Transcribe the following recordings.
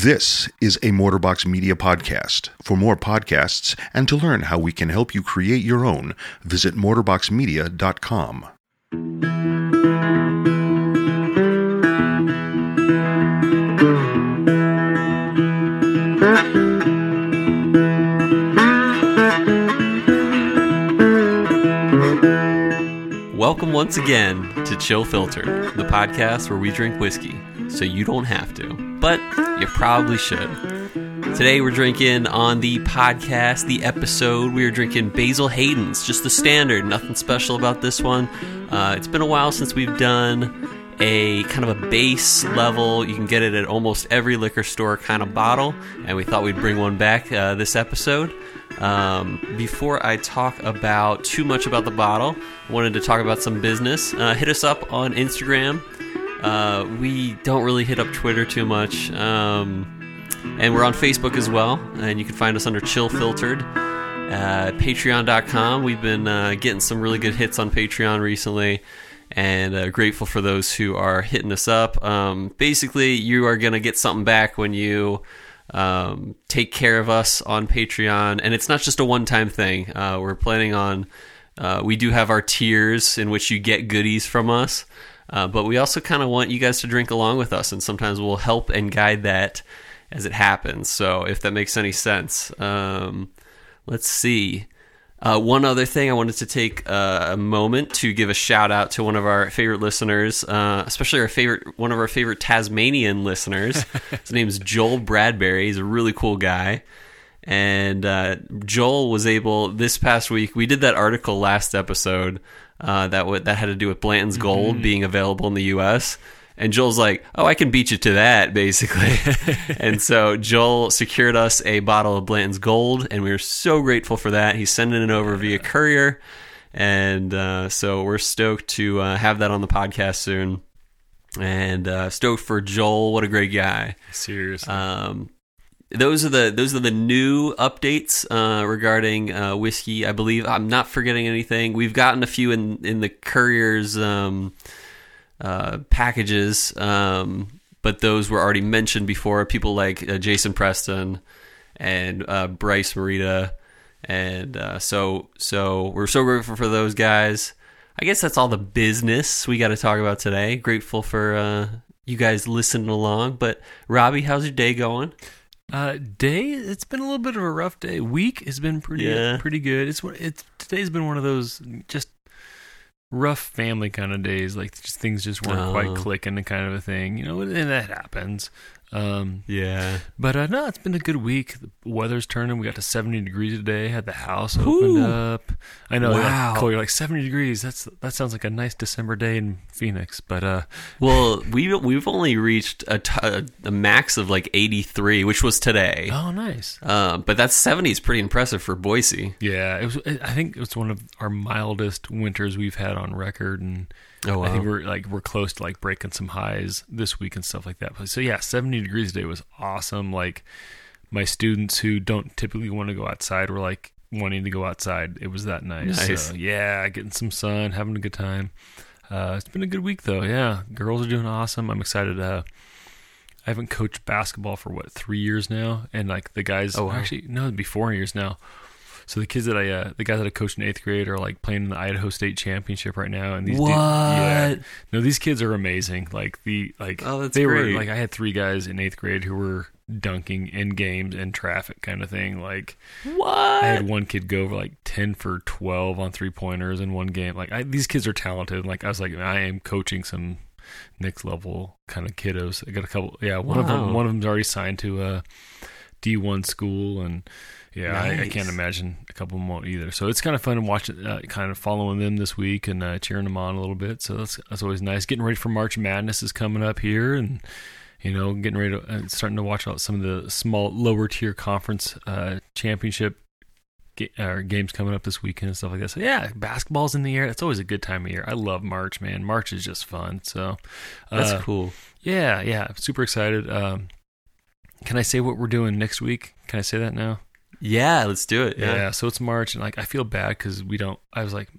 This is a Motorbox Media podcast. For more podcasts and to learn how we can help you create your own, visit motorboxmedia.com. Welcome once again to Chill Filtered, the podcast where we drink whiskey so you don't have to, but you probably should. Today we're drinking on the podcast, the episode, we are drinking Basil Hayden's, just the standard, nothing special about this one. Uh, it's been a while since we've done a kind of a base level. You can get it at almost every liquor store kind of bottle, and we thought we'd bring one back uh, this episode. Um, before I talk about too much about the bottle, I wanted to talk about some business. Uh, hit us up on Instagram. Uh, we don't really hit up Twitter too much. Um, and we're on Facebook as well. And you can find us under Chill Filtered. Uh, Patreon.com. We've been uh, getting some really good hits on Patreon recently. And uh, grateful for those who are hitting us up. Um, basically, you are going to get something back when you um, take care of us on Patreon. And it's not just a one time thing. Uh, we're planning on, uh, we do have our tiers in which you get goodies from us. Uh, but we also kind of want you guys to drink along with us. And sometimes we'll help and guide that as it happens. So if that makes any sense. Um, let's see. Uh, one other thing, I wanted to take uh, a moment to give a shout out to one of our favorite listeners, uh, especially our favorite, one of our favorite Tasmanian listeners. His name's Joel Bradbury. He's a really cool guy, and uh, Joel was able this past week. We did that article last episode uh, that w- that had to do with Blanton's Gold being available in the U.S. And Joel's like, "Oh, I can beat you to that, basically." and so Joel secured us a bottle of Blanton's Gold, and we were so grateful for that. He's sending it over via courier, and uh, so we're stoked to uh, have that on the podcast soon. And uh, stoked for Joel. What a great guy! Seriously. Um, those are the those are the new updates uh, regarding uh, whiskey. I believe I'm not forgetting anything. We've gotten a few in in the couriers um, uh, packages, um, but those were already mentioned before. People like uh, Jason Preston and uh, Bryce Marita, and uh, so so we're so grateful for those guys. I guess that's all the business we got to talk about today. Grateful for you guys listening along. But Robbie, how's your day going? Uh, day. It's been a little bit of a rough day. Week has been pretty Yeah. pretty good. It's it's today's been one of those just rough family kind of days. Like just things just weren't Oh. quite clicking, and kind of a thing. You know, and that happens. Um, Yeah. but uh, no, it's been a good week. The weather's turning. We got to seventy degrees today. Had the house opened up. I know. Wow. Wow. Cole, you're like seventy degrees. That's that sounds like a nice December day in Phoenix. But uh, Well, we we've only reached a, t- a max of like 83, which was today. oh, nice. Uh, but that 70 is pretty impressive for Boise. Yeah, it was. I think it was one of our mildest winters we've had on record, and Oh, I think we're like we're close to like breaking some highs this week and stuff like that. So yeah, seventy degrees today was awesome. Like my students who don't typically want to go outside were like wanting to go outside. It was that nice. Nice. So, yeah, getting some sun, having a good time. Uh, it's been a good week though. Yeah, girls are doing awesome. I'm excited. Uh, I haven't coached basketball for what three years now, and like the guys, Oh, wow. actually no, it'd be four years now. So the kids that I, uh, the guys that I coached in eighth grade are like playing in the Idaho State Championship right now, and these dudes- yeah, no, these kids are amazing. Like the like, Oh, that's they great. were like I had three guys in eighth grade who were dunking in games and traffic kind of thing. Like What? I had one kid go over like ten for twelve on three pointers in one game. Like I, these kids are talented. Like I was like I am coaching some next level kind of kiddos. I got a couple. Yeah, one of them. One of them's already signed to a D one school, and yeah, I, I can't imagine a couple of them won't either. So it's kind of fun to watch it, uh, kind of following them this week and uh, cheering them on a little bit. So that's that's always nice. Getting ready for March Madness is coming up here, and you know, getting ready to uh, starting to watch out some of the small lower tier conference uh, championship ga- uh, games coming up this weekend and stuff like that. So yeah, basketball's in the air. It's always a good time of year. I love March, man. March is just fun. So That's uh, cool. yeah, yeah, super excited. Um, can I say what we're doing next week? Can I say that now? Yeah, let's do it. Yeah. Yeah. so it's March, and like I feel bad because we don't. I was like,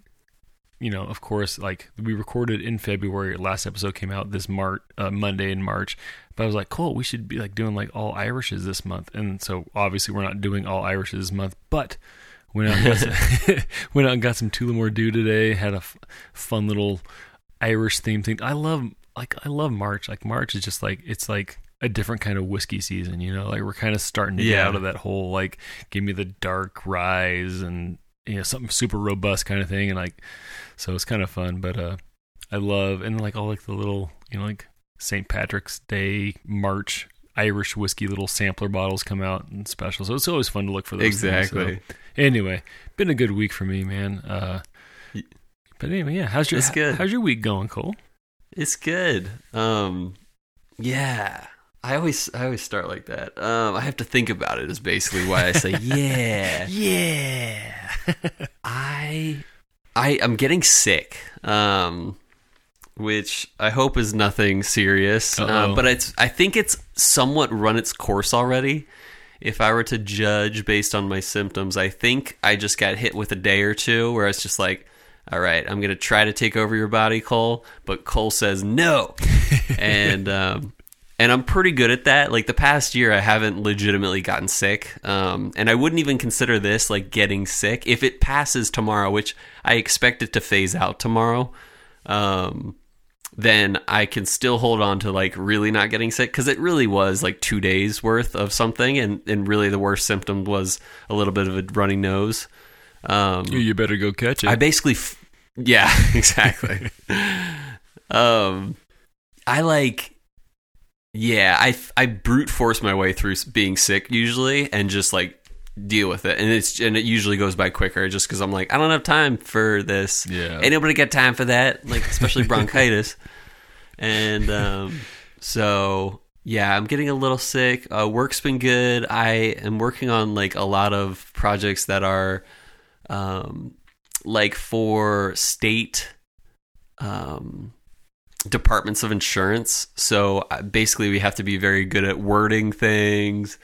you know, of course, like we recorded in February. Last episode came out this March, uh, Monday in March. But I was like, cool, we should be like doing like all Irishes this month. And so obviously we're not doing all Irishes this month, but went out and got some, went out and got some Tullamore Dew today. Had a f- fun little Irish theme thing. I love like I love March. Like March is just like it's like a different kind of whiskey season. You know, like we're kind of starting to get out of that whole like give me the dark rise and you know something super robust kind of thing. And like so it's kind of fun. But uh, I love and like all like the little you know like St. Patrick's Day March. Irish whiskey little sampler bottles come out and special, so it's always fun to look for those. things. Exactly. So, anyway, been a good week for me, man. Uh, but anyway, yeah. How's your. How's your week going, Cole? It's good. Um, yeah. I always I always start like that. Um, I have to think about it. Is basically why I say yeah. Yeah. I I I'm getting sick. Um, which I hope is nothing serious. Uh, but it's I think it's somewhat run its course already. If I were to judge based on my symptoms, I think I just got hit with a day or two where it's just like, all right, I'm going to try to take over your body, Cole. But Cole says no. and, um, and I'm pretty good at that. Like the past year, I haven't legitimately gotten sick. Um, and I wouldn't even consider this like getting sick. If it passes tomorrow, which I expect it to phase out tomorrow, um, then I can still hold on to like really not getting sick because it really was like two days worth of something, and and really the worst symptom was a little bit of a runny nose. Um, you better go catch it. I basically, f- yeah, exactly. um, I like, yeah, I I brute force my way through being sick usually, and just like deal with it, and it's and it usually goes by quicker just because I'm like I don't have time for this. Yeah. ain't nobody got time for that, like especially bronchitis, and um, so. Yeah, I'm getting a little sick. Uh, work's been good. I am working on like a lot of projects that are um, like for state um, departments of insurance. So uh, basically, we have to be very good at wording things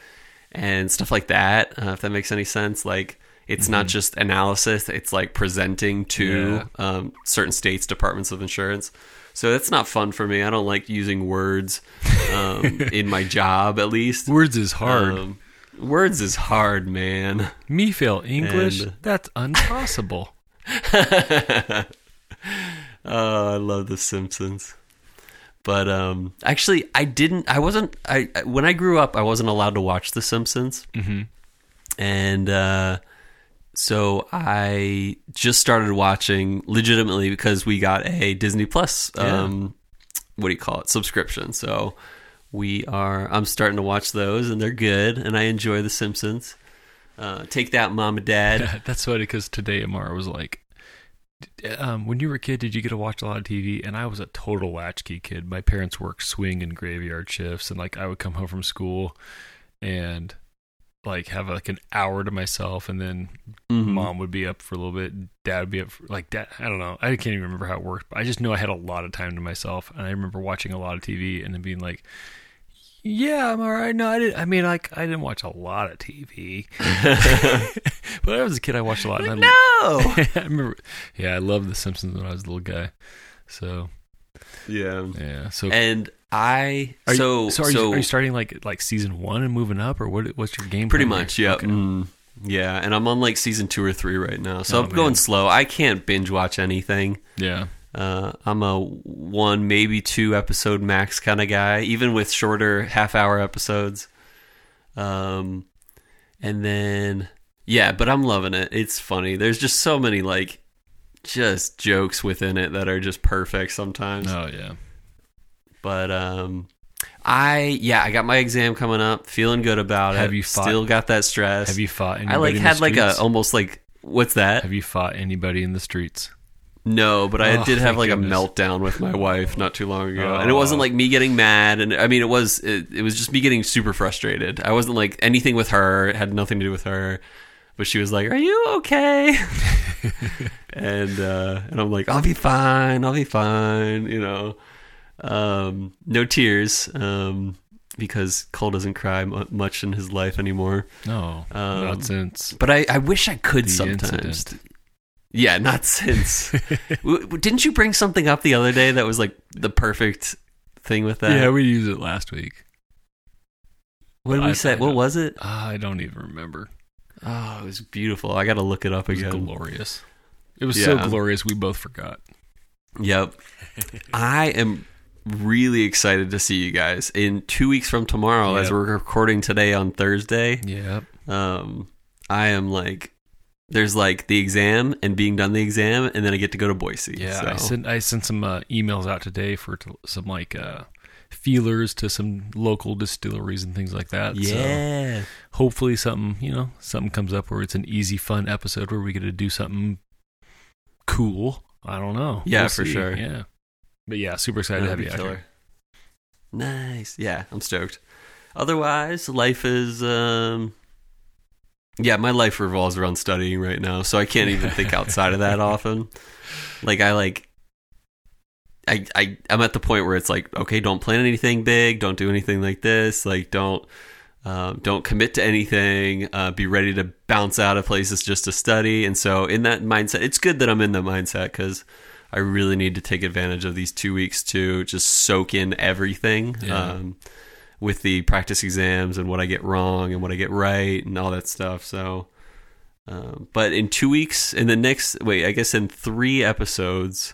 and stuff like that. Uh, if that makes any sense, like it's not just analysis; it's like presenting to um, certain states' departments of insurance. So that's not fun for me. I don't like using words um, in my job, at least. Words is hard. Um, words is hard, man. Me fail English? and- That's impossible. Oh, I love The Simpsons. But um, actually, I didn't. I wasn't. I when I grew up, I wasn't allowed to watch The Simpsons, hmm and uh, so I just started watching legitimately because we got a Disney Plus. Um, What do you call it? Subscription. So we are. I'm starting to watch those, and they're good, and I enjoy The Simpsons. Uh, take that, mom and dad. That's funny because today Amara was like, um, "When you were a kid, did you get to watch a lot of TV?" And I was a total latchkey kid. My parents worked swing and graveyard shifts, and like I would come home from school and like have like an hour to myself, and then Mhm. mom would be up for a little bit, dad would be up for like dad. I don't know. I can't even remember how it worked, but I just know I had a lot of time to myself, and I remember watching a lot of TV and then being like. Yeah, I'm all right. No, I didn't. I mean, like, I didn't watch a lot of TV, but when I was a kid, I watched a lot. and I, no. I remember. Yeah, I loved The Simpsons when I was a little guy. So yeah. yeah. So And I are you- so so are, you, are you starting like like season one and moving up, or what? What's your game? Pretty much, yeah. Okay. Mm, yeah, and I'm on like season two or three right now, so Oh, I'm going slow. I can't binge watch anything. Yeah. Uh, I'm a one, maybe two episode max kind of guy, even with shorter half hour episodes. Um, and then yeah, but I'm loving it. It's funny. There's just so many like just jokes within it that are just perfect sometimes. Oh yeah. But um, I yeah, I got my exam coming up. Feeling good about it. Have you fought- Still got that stress. Have you fought? Anybody I like had like a almost like what's that? Have you fought anybody in the streets? No, but I Oh, did have like goodness. a meltdown with my wife not too long ago, and it wasn't Oh. like me getting mad. And I mean, it was it, it was just me getting super frustrated. I wasn't like anything with her; it had nothing to do with her. But she was like, "Are you okay?" and uh, and I'm like, "I'll be fine. I'll be fine." You know, um, no tears um, because Cole doesn't cry mu much in his life anymore. No, Um, not since. But I, I wish I could The sometimes. incident. Yeah, not since. W- Didn't you bring something up the other day that was like the perfect thing with that? yeah, we used it last week. what did I- we say? I What don't- was it? Ah, I don't even remember. Oh, it was beautiful. I got to look it up It was again. glorious. It was so glorious we both forgot. Yep. I am really excited to see you guys in two weeks from tomorrow, as Yep. we're recording today on Thursday. Yep. Um, I am like, there's like the exam and being done the exam, and then I get to go to Boise. Yeah, so. I sent I sent some uh, emails out today for to, some like uh, feelers to some local distilleries and things like that. So yeah. hopefully something you know something comes up where it's an easy, fun episode where we get to do something cool. I don't know. Yeah, for sure. Yeah, but yeah, super excited to have you out here. Nice. Yeah, I'm stoked. Otherwise, life is um yeah, my life revolves around studying right now, so I can't even think outside of that often. Like I like I I I'm at the point where it's like, okay, don't plan anything big, don't do anything like this, like don't um, don't commit to anything. Uh, be ready to bounce out of places just to study. And so, in that mindset, it's good that I'm in that mindset because I really need to take advantage of these two weeks to just soak in everything Yeah. um, with the practice exams and what I get wrong and what I get right and all that stuff. So, um, but in two weeks, in the next, wait, I guess in three episodes,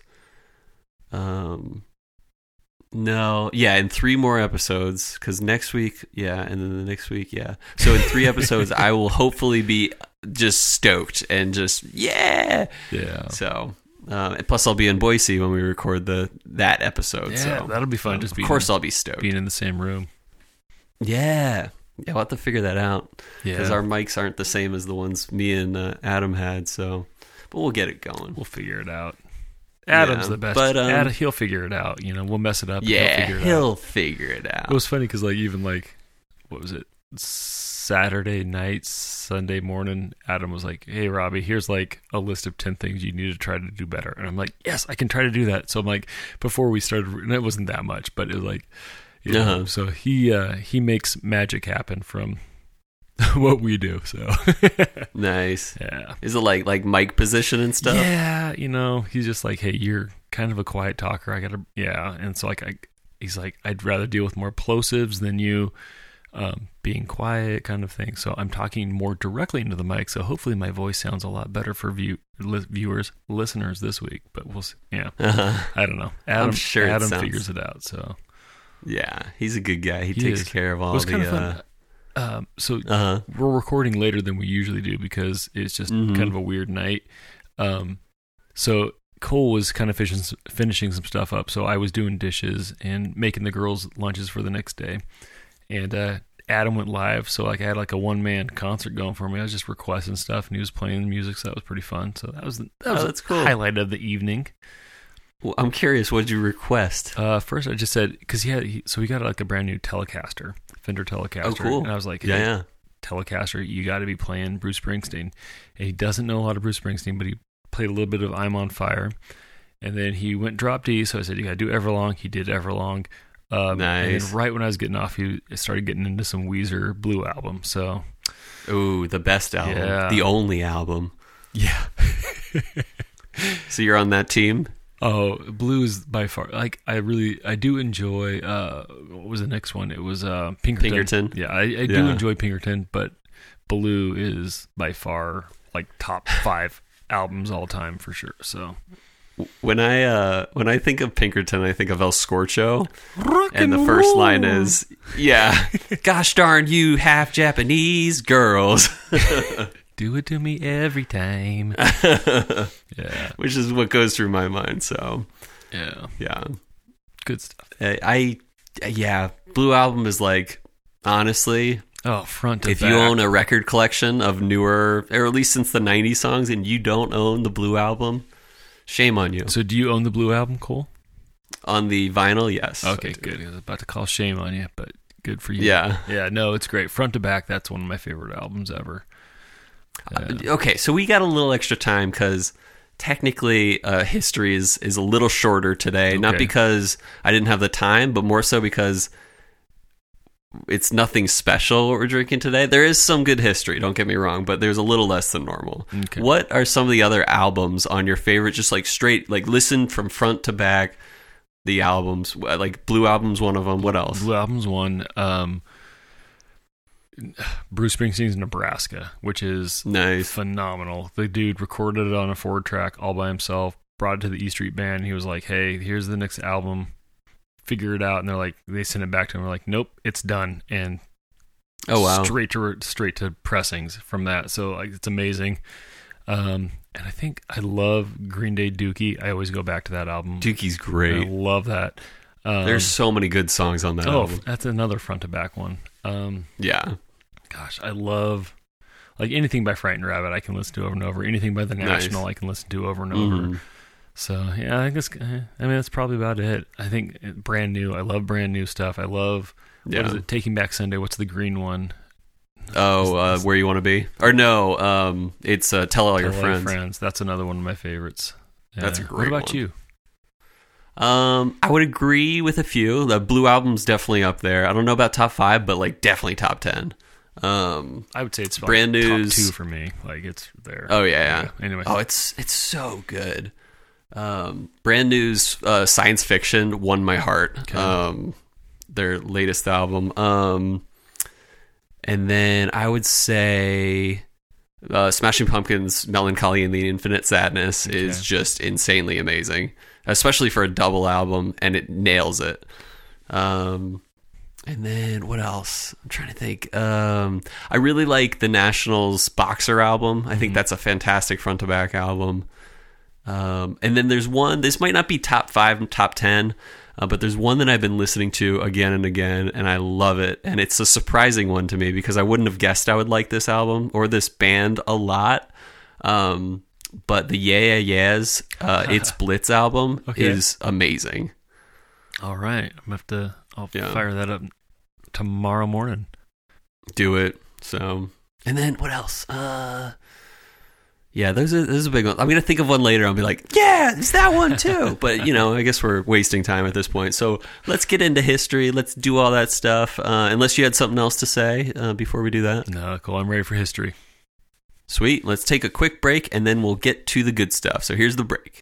um, no, yeah, in three more episodes, because next week, yeah, and then the next week, yeah. So in three episodes, I will hopefully be just stoked and just yeah. Yeah, So, um, plus I'll be in Boise when we record the that episode. yeah, so that'll be fun. um, Just of course I'll be stoked. being in the same room. Yeah, yeah, we'll have to figure that out Yeah, because our mics aren't the same as the ones me and uh, Adam had. So, but we'll get it going. we'll figure it out. Adam's Yeah, the best. but, um, Ad, he'll figure it out. You know, we'll mess it up. and yeah, he'll figure it out. he'll figure it out. It was funny because like even like what was it Saturday night, Sunday morning, Adam was like, "Hey Robbie, here's like a list of ten things you need to try to do better," and I'm like, "Yes, I can try to do that." So I'm like, before we started, and it wasn't that much, but it was like, you know, Uh-huh. so he uh he makes magic happen from what we do. So nice. yeah, Is it like like mic position and stuff? yeah, you know, he's just like, "Hey, you're kind of a quiet talker. I gotta, yeah," and so like I. He's like, I'd rather deal with more plosives than you um, being quiet kind of thing. So I'm talking more directly into the mic. So hopefully my voice sounds a lot better for view, li- viewers, listeners this week. But we'll see. Yeah, Uh-huh. I don't know. Adam, sure it Adam sounds- figures it out. So Yeah, he's a good guy. He, He takes is. care of all was the. kind of uh, fun. Um, so uh-huh. we're recording later than we usually do because it's just Mhm. kind of a weird night. Um, so Cole was kind of finishing, finishing some stuff up. So I was doing dishes and making the girls lunches for the next day. And uh, Adam went live. So like I had like a one man concert going for me. I was just requesting stuff and he was playing the music. So that was pretty fun. So that was the, that Oh, was that's the cool. highlight of the evening. Well, I'm curious. What did you request? Uh, first I just said because he had he, so we got like a brand new Telecaster, Fender Telecaster. Oh, cool. And I was like, yeah, hey, yeah. Telecaster, you got to be playing Bruce Springsteen. And he doesn't know a lot of Bruce Springsteen, but he played a little bit of I'm on Fire. And then he went drop D, so I said, You got to do Everlong. He did Everlong. Um, Nice. then right when I was getting off, he started getting into some Weezer Blue album. So, Ooh, the best album. Yeah. The only album. yeah. So you're on that team? Oh, Blue is by far, like, I really, I do enjoy, uh, what was the next one? It was uh, Pinkerton. Pinkerton? Yeah, I, I do enjoy Pinkerton, but Blue is by far, like, top five albums all time for sure. So, When I uh when I think of Pinkerton, I think of El Scorcho, and the first line is, "Yeah, gosh darn you, half Japanese girls," Do it to me every time. yeah, which is what goes through my mind. So yeah, yeah, good stuff. I, I yeah, Blue Album is like honestly, Oh, front to back. if back. you own a record collection of newer, or at least since the '90s songs, and you don't own the Blue Album, shame on you. so, do you own the Blue album, Cole? On the vinyl, yes. Okay, good. I was about to call shame on you, but good for you. Yeah. yeah. No, it's great. Front to back, that's one of my favorite albums ever. Yeah. Okay, so we got a little extra time because technically uh, history is is a little shorter today. Not because I didn't have the time, but more so because it's nothing special what we're drinking today. There is some good history, don't get me wrong, but there's a little less than normal. Okay. What are some of the other albums on your favorite? Just like straight, like listen from front to back. The albums, like Blue Album's one of them. What else? Blue Album's one. Um, Bruce Springsteen's Nebraska, which is Nice. phenomenal. The dude recorded it on a four track all by himself, brought it to the E Street Band. He was like, "Hey, here's the next album. Figure it out." And they're like, they sent it back to him. We're like, "Nope, it's done." And Oh wow. straight to straight to pressings from that. So like, it's amazing. Um, and I think I love Green Day Dookie. I always go back to that album. Dookie's great. I love that. Um, There's so many good songs on that oh, album. that's another front to back one. Um, Yeah. gosh, I love like anything by Frightened Rabbit. I can listen to over and over. Anything by The Nice. National, I can listen to over and over. Mhm. So yeah, I guess I mean that's probably about it. I think uh, brand new. I love brand new stuff. I love Yeah. is it? Taking Back Sunday. What's the green one? Oh, uh, where you want to be? Or no, um, it's uh, tell all your All friends. That's another one of my favorites. That's a great What about one. you? Um, I would agree with a few. The Blue Album's definitely up there. I don't know about top five, but like definitely top ten. Um, I would say it's Brand like top two for me. Like it's there. oh yeah, yeah. Anyway, Oh, it's it's so good. Um, brand new's uh, science fiction won my heart. Okay. Um, their latest album. Um, and then I would say uh, Smashing Pumpkins' "Mellon Collie and the Infinite Sadness" is just insanely amazing, especially for a double album, and it nails it. Um, and then what else? I'm trying to think. Um, I really like the Nationals Boxer album. I think that's a fantastic front to back album. Um, and then there's one. This might not be top five, top ten, uh, but there's one that I've been listening to again and again, and I love it. And it's a surprising one to me because I wouldn't have guessed I would like this album or this band a lot. Um, but the Yeah Yeah Yeahs, uh, It's Blitz album Okay. is amazing. all right. I'm gonna have to. I'll Yeah. fire that up tomorrow morning. do it. So, and then what else? Uh, yeah, those are those are big ones. I'm gonna think of one later. I'll be like, yeah, it's that one too. but you know, I guess we're wasting time at this point. So let's get into history. Let's do all that stuff. Uh, unless you had something else to say uh, before we do that. No, cool. I'm ready for history. Sweet. Let's take a quick break and then we'll get to the good stuff. So here's the break.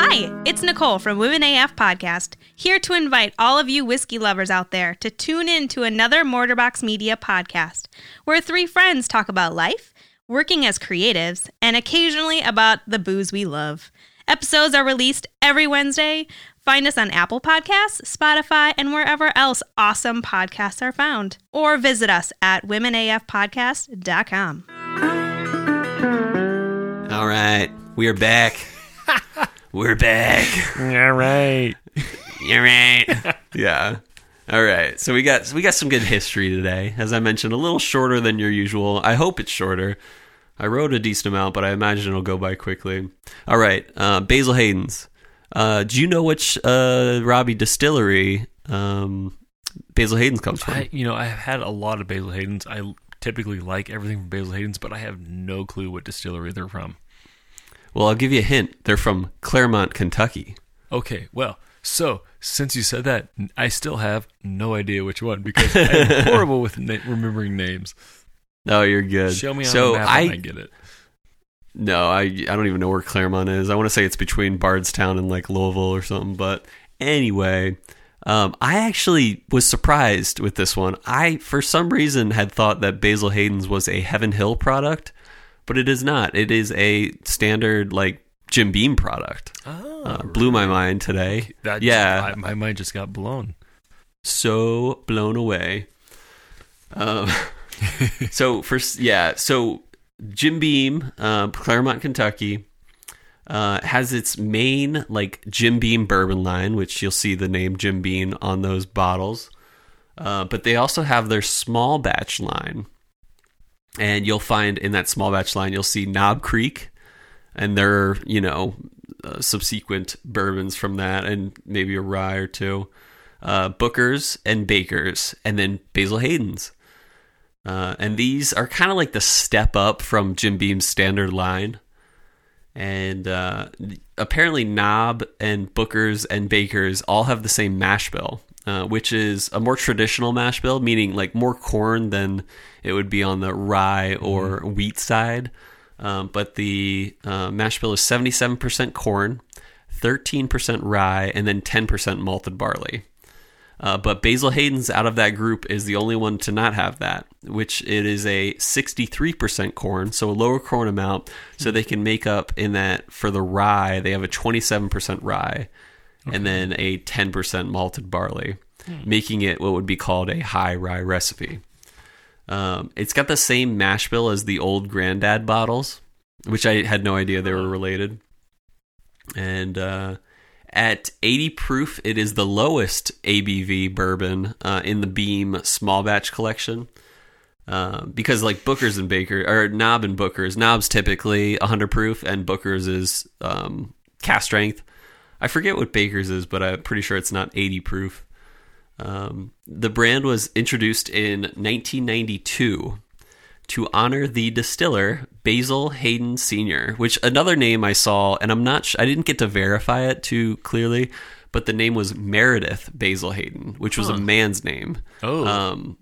Hi, it's Nicole from Women AF Podcast, here to invite all of you whiskey lovers out there to tune in to another Mortarbox Media podcast, where three friends talk about life, working as creatives, and occasionally about the booze we love. Episodes are released every Wednesday. Find us on Apple Podcasts, Spotify, and wherever else awesome podcasts are found. Or visit us at womenafpodcast.com. All right, we are back. We're back. All right. You're right. yeah. All right. So we got we got some good history today. As I mentioned, a little shorter than your usual. I hope it's shorter. I wrote a decent amount, but I imagine it'll go by quickly. All right. Uh, Basil Hayden's. Uh, do you know which uh, Robbie distillery um, Basil Hayden's comes from? I, you know, I've had a lot of Basil Hayden's. I typically like everything from Basil Hayden's, but I have no clue what distillery they're from. well, I'll give you a hint. They're from Clermont, Kentucky. Okay, well, so since you said that, I still have no idea which one because I'm horrible with na- remembering names. No, you're good. Show me on so the map I and I get it. No, I I don't even know where Clermont is. I want to say it's between Bardstown and like Louisville or something. But anyway, um, I actually was surprised with this one. I for some reason had thought that Basil Hayden's was a Heaven Hill product, but it is not. It is a standard like Jim Beam product. Oh, Uh, blew my mind today. that yeah, I, my mind just got blown. so blown away. Um, so first, yeah, so Jim Beam, uh, Clermont, Kentucky, uh, has its main like Jim Beam bourbon line, which you'll see the name Jim Beam on those bottles. Uh, but they also have their small batch line, and you'll find in that small batch line you'll see Knob Creek, and their you know uh, subsequent bourbons from that, and maybe a rye or two uh, Booker's and Baker's, and then Basil Hayden's. Uh, and these are kind of like the step up from Jim Beam's standard line. And uh, apparently, Knob and Booker's and Baker's all have the same mash bill. uh, which is a more traditional mash bill, meaning like more corn than it would be on the rye or wheat side. Um, but the uh, mash bill is 77% corn, 13% rye, and then 10% malted barley. Uh, but Basil Hayden's out of that group is the only one to not have that, which it is a 63% corn, so a lower corn amount, so they can make up in that for the rye, they have a 27% rye and then a 10% malted barley, making it what would be called a high rye recipe. Um, it's got the same mash bill as the old Granddad bottles, which I had no idea they were related. And uh, at 80 proof, it is the lowest ABV bourbon uh, in the Beam small batch collection. Uh, because like Booker's and Baker or Knob and Booker's, Knob's typically 100 proof and Booker's is um, cask strength. I forget what Baker's is, but I'm pretty sure it's not 80 proof. Um, the brand was introduced in 1992 to honor the distiller Basil Hayden Sr., which another name I saw, and I'm not, sh- I didn't get to verify it too clearly, but the name was Meredith Basil Hayden, which was a man's name. Oh. Um,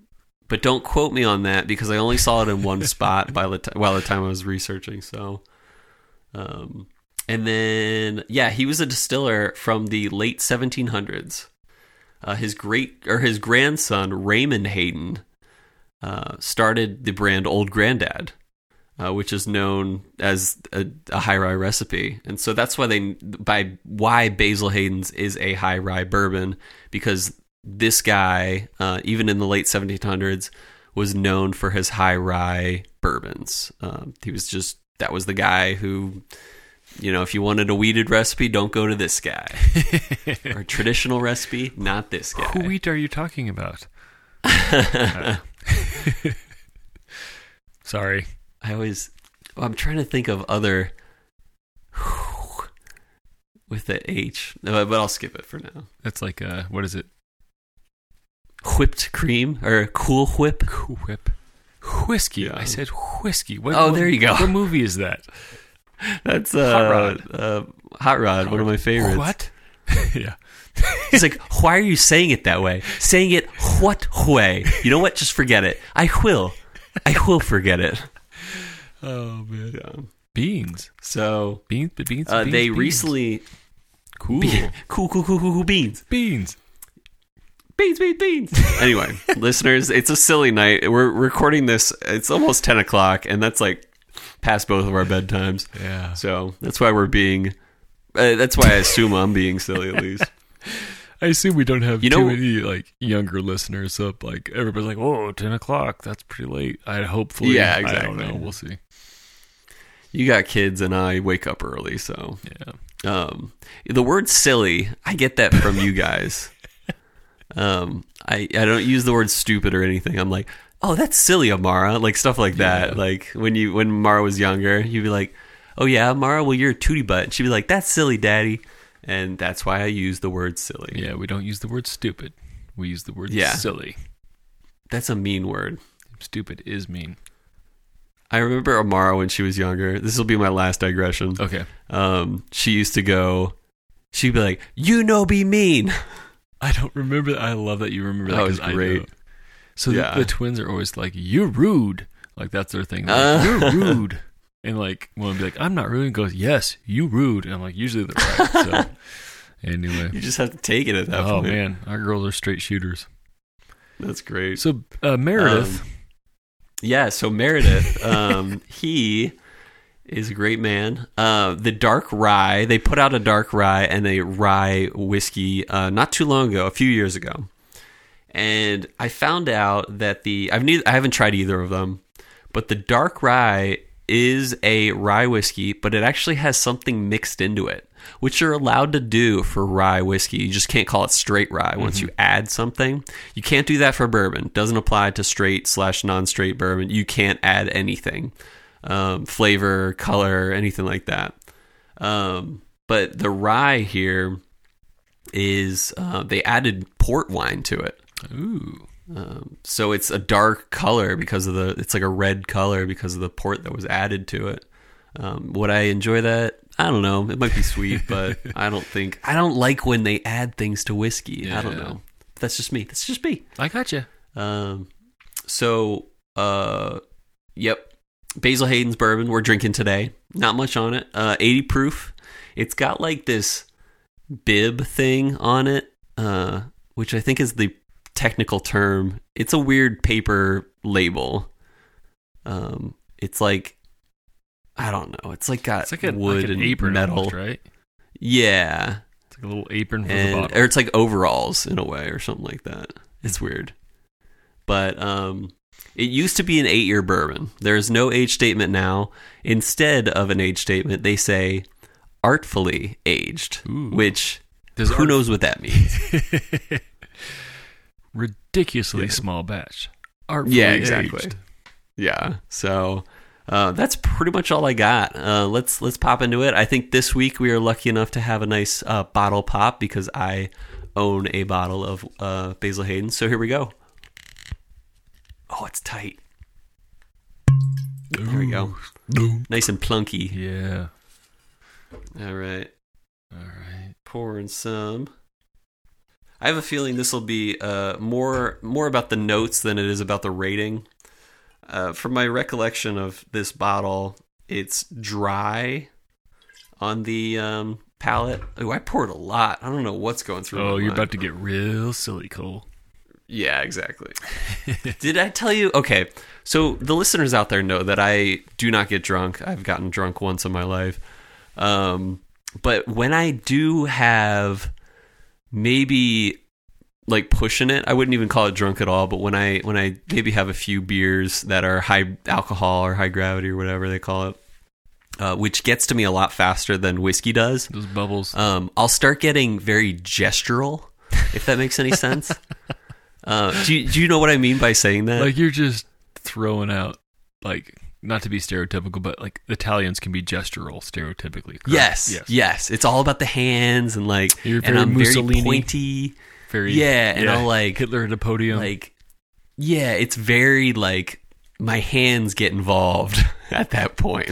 but don't quote me on that because I only saw it in one spot by the t- while the time I was researching. So, um, and then yeah, he was a distiller from the late 1700s. Uh, his great or his grandson Raymond Hayden uh, started the brand Old Grandad, uh, which is known as a, a high rye recipe, and so that's why they by why Basil Hayden's is a high rye bourbon because this guy, uh, even in the late 1700s, was known for his high rye bourbons. Um, he was just that was the guy who. You know, if you wanted a wheated recipe, don't go to this guy. or a traditional recipe, not this guy. Who wheat are you talking about? Sorry. I always, I'm trying to think of other with the H, but I'll skip it for now. That's like uh what is it? Whipped cream or Cool Whip. Cool Whip. Whiskey. Yeah. I said whiskey. What, Oh, what- there you go. What movie is that? That's uh, Hot Rod. Uh, Hot Rod, one of my favorites. What? yeah. He's like, why are you saying it that way? Saying it what way? You know what? Just forget it. I will. I will forget it. Oh man. Yeah. Beans. So Beans. Beans. beans uh, they beans. recently cool. cool, cool, cool, cool, cool beans. beans. beans, beans, beans. Anyway, listeners, it's a silly night. We're recording this. It's almost ten o'clock, and that's like past both of our bedtimes. Yeah. So that's why we're being. Uh, that's why I assume I'm being silly at least. I assume we don't have You too many like younger listeners. up. like everybody's like, "Whoa, 10 o'clock. That's pretty late." I hopefully. Yeah, I don't exactly. know. We'll see. You got kids, and I wake up early, so Yeah. um, the word "silly," I get that from you guys. um, I I don't use the word "stupid" or anything. I'm like, oh, that's silly, Amara, like stuff like that. Yeah. Like when you when Mara was younger, you'd be like, oh yeah, Mara, well you're a tootie butt. And she'd be like, that's silly, daddy, and that's why I use the word silly. Yeah. We don't use the word stupid. We use the word Yeah. silly. That's a mean word. Stupid is mean. I remember Amara when she was younger. This will be my last digression. Okay. Um, she used to go. She'd be like, "You know, be mean." I don't remember that. I love that you remember that. That was great. So the- Yeah. the, twins are always like, "You're rude." Like that's their thing. They're Uh. like, You're rude. And like one would be like, "I'm not rude." And goes, "Yes, you rude." And I'm like, usually they're right. So anyway. You just have to take it at that Oh point. man, our girls are straight shooters. that's great. So uh, Meredith, Um, Yeah, so Meredith, um, he is a great man. Uh, the dark rye, they put out a dark rye and a rye whiskey uh, not too long ago, a few years ago, and I found out that the I've neither, I haven't tried either of them, but the dark rye is a rye whiskey, but it actually has something mixed into it, which you're allowed to do for rye whiskey. You just can't call it straight rye once you add something. You can't do that for bourbon. Doesn't apply to straight slash non-straight bourbon. You can't add anything, um, flavor, color, anything like that. Um, but the rye here is uh, they added port wine to it. ooh, Um, so it's a dark color because of the it's like a red color because of the port that was added to it. Um, would I enjoy that? I don't know. It might be sweet, but I don't think I don't like when they add things to whiskey. I don't know. that's just me. That's just me. I got you. Um, so, uh, yep. Basil Hayden's bourbon we're drinking today. Not much on it. Uh, 80 proof. It's got like this bib thing on it, uh, which I think is the technical term. It's a weird paper label. Um, it's like I don't know. It's like got It's like a wood like an and apron, metal, almost, right? Yeah, It's like a little apron for the and bottle. or it's like overalls in a way or something like that. It's weird. But um it used to be an 8-year bourbon. There's no age statement now. Instead of an age statement, they say artfully aged, Ooh. which Does who art- knows what that means. Ridiculously Yeah. small batch. Artfully yeah, exactly. aged. Yeah. So uh, that's pretty much all I got. Uh, let's let's pop into it. I think this week we are lucky enough to have a nice uh, bottle pop because I own a bottle of uh, Basil Hayden. So here we go. Oh, it's tight. There we go. Nice and plunky. Yeah. All right. All right. Pouring some. I have a feeling this will be uh, more more about the notes than it is about the rating. Uh, from my recollection of this bottle, it's dry on the um, palate. Oh, I poured a lot. I don't know what's going through. Oh, you're mind. about to get real silly, Cole. Yeah, exactly. Did I tell you? Okay, so the listeners out there know that I do not get drunk. I've gotten drunk once in my life. Um, but when I do have maybe like pushing it, I wouldn't even call it drunk at all. But when I when I maybe have a few beers that are high alcohol or high gravity or whatever they call it, uh, which gets to me a lot faster than whiskey does Those bubbles. um, I'll start getting very gestural, if that makes any sense. uh, do, you, do you know what I mean by saying that? like you're just throwing out, like, not to be stereotypical, but like Italians can be gestural stereotypically. correct? yes, Yes. yes, It's all about the hands and like, You're and I'm Mussolini. very pointy. Very. Yeah, and I'll like, Hitler at a podium. like, yeah, it's very like my hands get involved at that point.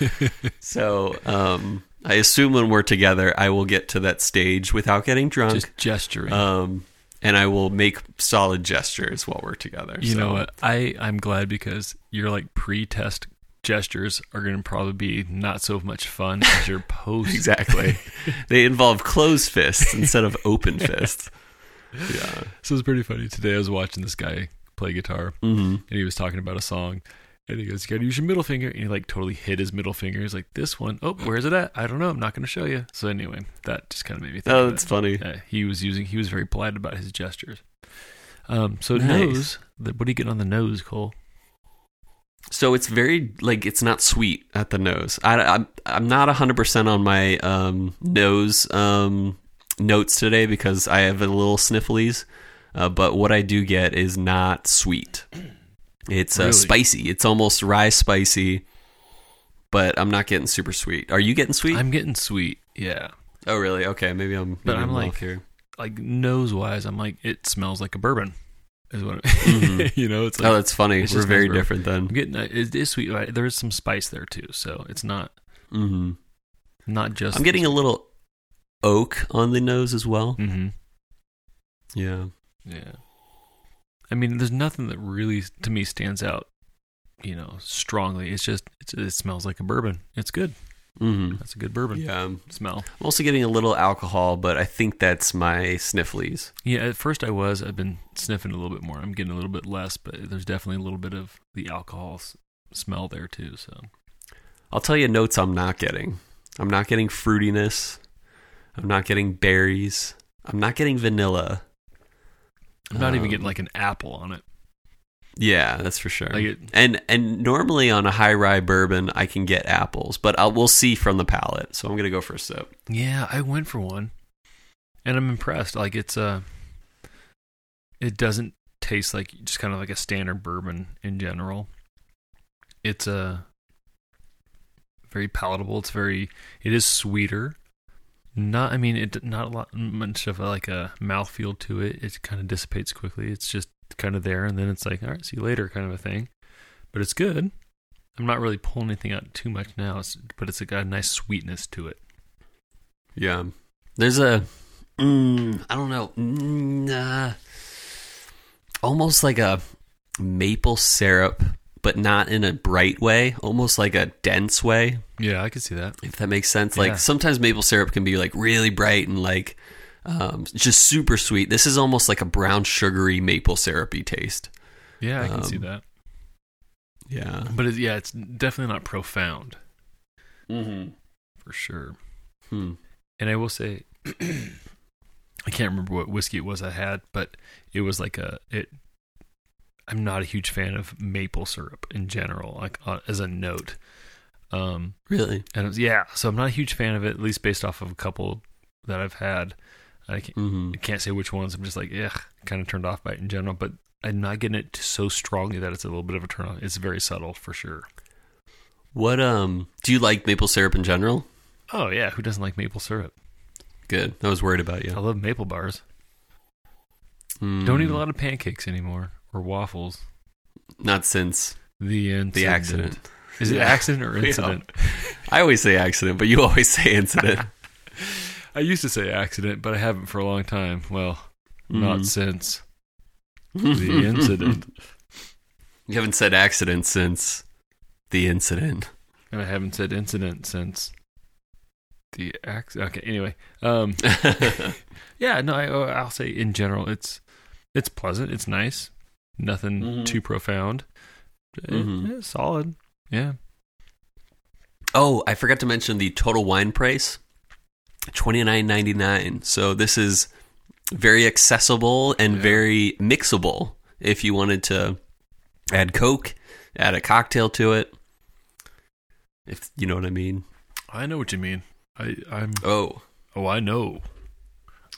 so, um, I assume when we're together, I will get to that stage without getting drunk. just gesturing. um, and I will make solid gestures while we're together. you so. know what? I I'm glad because your like pre-test gestures are going to probably be not so much fun as your post. Exactly. they involve closed fists instead of open fists. Yeah. So it's pretty funny. Today I was watching this guy play guitar, hmm and he was talking about a song, and he goes, "You got to use your middle finger," and he like totally hit his middle finger. He's like, "This one, oh, where's it at? I don't know. I'm not to show you." So anyway, that just kind of made me think. Oh, that's funny. Uh, he was using. He was very polite about his gestures. Um. So Nice. nose. What do you get on the nose, Cole? So it's very like it's not sweet at the nose. I, I'm I'm not hundred percent on my um, nose um, notes today because I have a little snifflies. Uh, but what I do get is not sweet. It's uh, Really? spicy. It's almost rye spicy, but I'm not getting super sweet. Are you getting sweet? I'm getting sweet. Yeah. oh, really? Okay, maybe I'm. But maybe I'm like- here. Like nose wise, I'm like it smells like a bourbon. Is what Mhm. you know. It's like Oh, that's funny. It's We're very different I'm then. getting uh, it is sweet. right? There is some spice there too, so it's not hmm not just. I'm getting a little oak on the nose as well. hmm Yeah. Yeah. I mean, there's nothing that really to me stands out, you know, strongly. It's just it's, it smells like a bourbon. It's good. hmm That's a good bourbon Yeah. Smell. I'm also getting a little alcohol, but I think that's my snifflies. Yeah, at first I was. I've been sniffing a little bit more. I'm getting a little bit less, but there's definitely a little bit of the alcohol s- smell there too. So I'll tell you notes I'm not getting. I'm not getting fruitiness. I'm not getting berries. I'm not getting vanilla. I'm not even Um, getting like an apple on it. Yeah, that's for sure. Like it, and and normally on a high rye bourbon, I can get apples, but I'll, we'll see from the palate. So I'm gonna go for a sip. Yeah, I went for one, and I'm impressed. Like it's uh it doesn't taste like just kind of like a standard bourbon in general. It's uh, very palatable. It's very it is sweeter. Not, I mean, it not a lot much of like a mouthfeel to it. It kind of dissipates quickly. It's just kind of there, and then it's like, all right, see you later, kind of a thing. But it's good. I'm not really pulling anything out too much now, it's, but it's got a nice sweetness to it. Yeah. There's a Mm, I don't know. Mm, uh, almost like a maple syrup, but not in a bright way. Almost like a dense way, Yeah, I could see that. if that makes sense. Yeah. Like sometimes maple syrup can be like really bright and like um, just super sweet. This is almost like a brown sugary maple syrupy taste. Yeah, I can see Um, that. Yeah. But it, yeah, it's definitely not profound Mm-hmm. for sure. Hmm. And I will say, I can't remember what whiskey it was I had, but it was like a it. I'm not a huge fan of maple syrup in general, like uh, as a note. Um, Really? and was, yeah, so I'm not a huge fan of it, at least based off of a couple that I've had. I can't, Mm-hmm. I can't say which ones. I'm just like, yeah, kind of turned off by it in general, but I'm not getting it so strongly that it's a little bit of a turn on. It's very subtle for sure. What um? Do you like maple syrup in general? Oh yeah, who doesn't like maple syrup? Good. I was worried about you. I love maple bars. Mm, Don't eat a lot of pancakes anymore or waffles. Not since The incident. the accident. Is it Yeah. accident or Yeah. incident? I always say accident, but you always say incident. I used to say accident, but I haven't for a long time. Well, not Mhm. since the incident. You haven't said accident since the incident. And I haven't said incident since the accident. Okay, anyway. Um, yeah, no, I, uh, I'll say in general, it's it's pleasant. It's nice. Nothing Mhm. too profound. Eh, Mhm. eh, solid. Yeah. oh, I forgot to mention the total wine price. Twenty nine ninety nine. So this is very accessible and Yeah. very mixable if you wanted to add Coke, add a cocktail to it. If you know what I mean. I know what you mean. I, I'm. Oh. Oh, I know.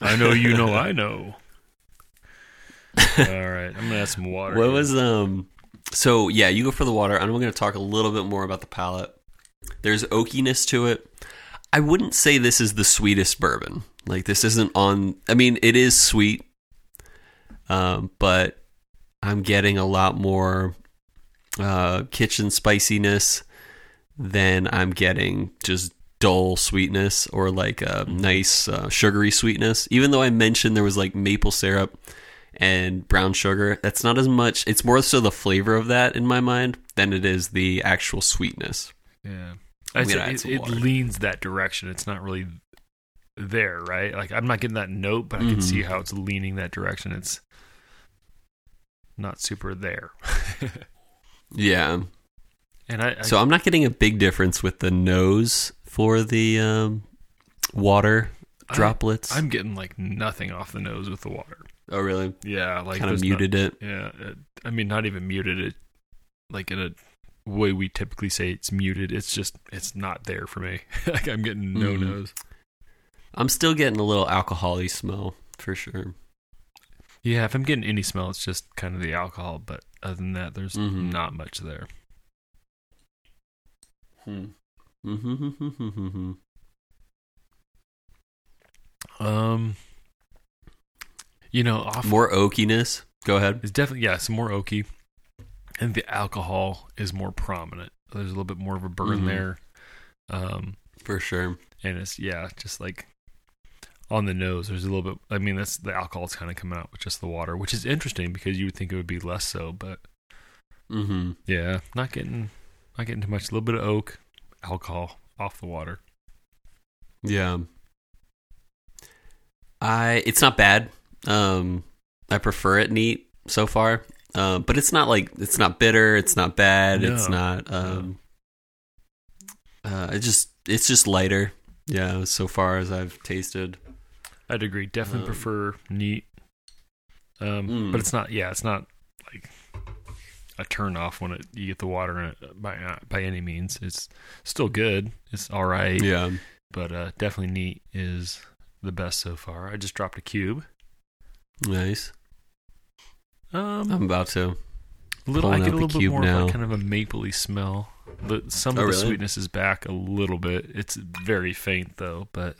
I know you know I know. All right, I'm gonna add some water. What here. was um? So yeah, you go for the water. and I'm going to talk a little bit more about the palate. There's oakiness to it. I wouldn't say this is the sweetest bourbon. Like this isn't on. I mean, it is sweet, um, but I'm getting a lot more uh, kitchen spiciness than I'm getting just dull sweetness or like a nice uh, sugary sweetness. Even though I mentioned there was like maple syrup and brown sugar, that's not as much. It's more so the flavor of that in my mind than it is the actual sweetness. Yeah, I'm I'd gonna say add it, it leans that direction. It's not really there, right? Like I'm not getting that note, but I can Mhm. see how it's leaning that direction. It's not super there, Yeah. and I, I So I'm not getting a big difference with the nose for the um, water I- droplets. I'm getting like nothing off the nose with the water. Oh, really? Yeah, like kind of there's not- muted it. Yeah, I mean, not even muted. It like in a way we typically say it's muted. It's just it's not there for me. like I'm getting no Mhm. nose. I'm still getting a little alcohol-y smell for sure. Yeah, if I'm getting any smell, it's just kind of the alcohol. But other than that, there's Mhm. not much there. Hmm. Mm-hmm. Um, you know, off More oakiness. Go ahead. it's definitely yeah, some more oaky, and the alcohol is more prominent. There's a little bit more of a burn Mhm. there. Um, For sure. and it's yeah, just like on the nose. There's a little bit. I mean, that's the alcohol's kind of coming out with just the water, which is interesting because you would think it would be less so, but Mm-hmm. yeah, not getting not getting too much. A little bit of oak, alcohol off the water. Yeah. I it's not bad. Um I prefer it neat so far. Um but it's not like it's not bitter, it's not bad, it's not um uh it just it's just lighter. Yeah, so far as I've tasted. I'd agree. Definitely Um, prefer neat. Um, Mm. but it's not. Yeah, it's not like a turn off when it you get the water in it by by any means. It's still good. It's all right. Yeah. But uh, definitely neat is the best so far. I just dropped a cube. Nice. Um, I'm about to. little. I get a little bit more of now. like kind of a mapley smell. The, some Oh, of the really? sweetness is back a little bit. It's very faint though, but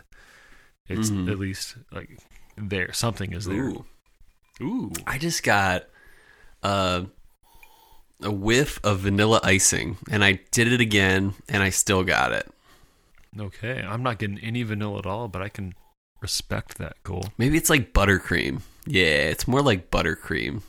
it's Mhm. at least like there. Something is there. Ooh. Ooh. I just got uh, a whiff of vanilla icing and I did it again and I still got it. Okay, I'm not getting any vanilla at all, but I can respect that, goal. Maybe it's like buttercream. Yeah, it's more like buttercream.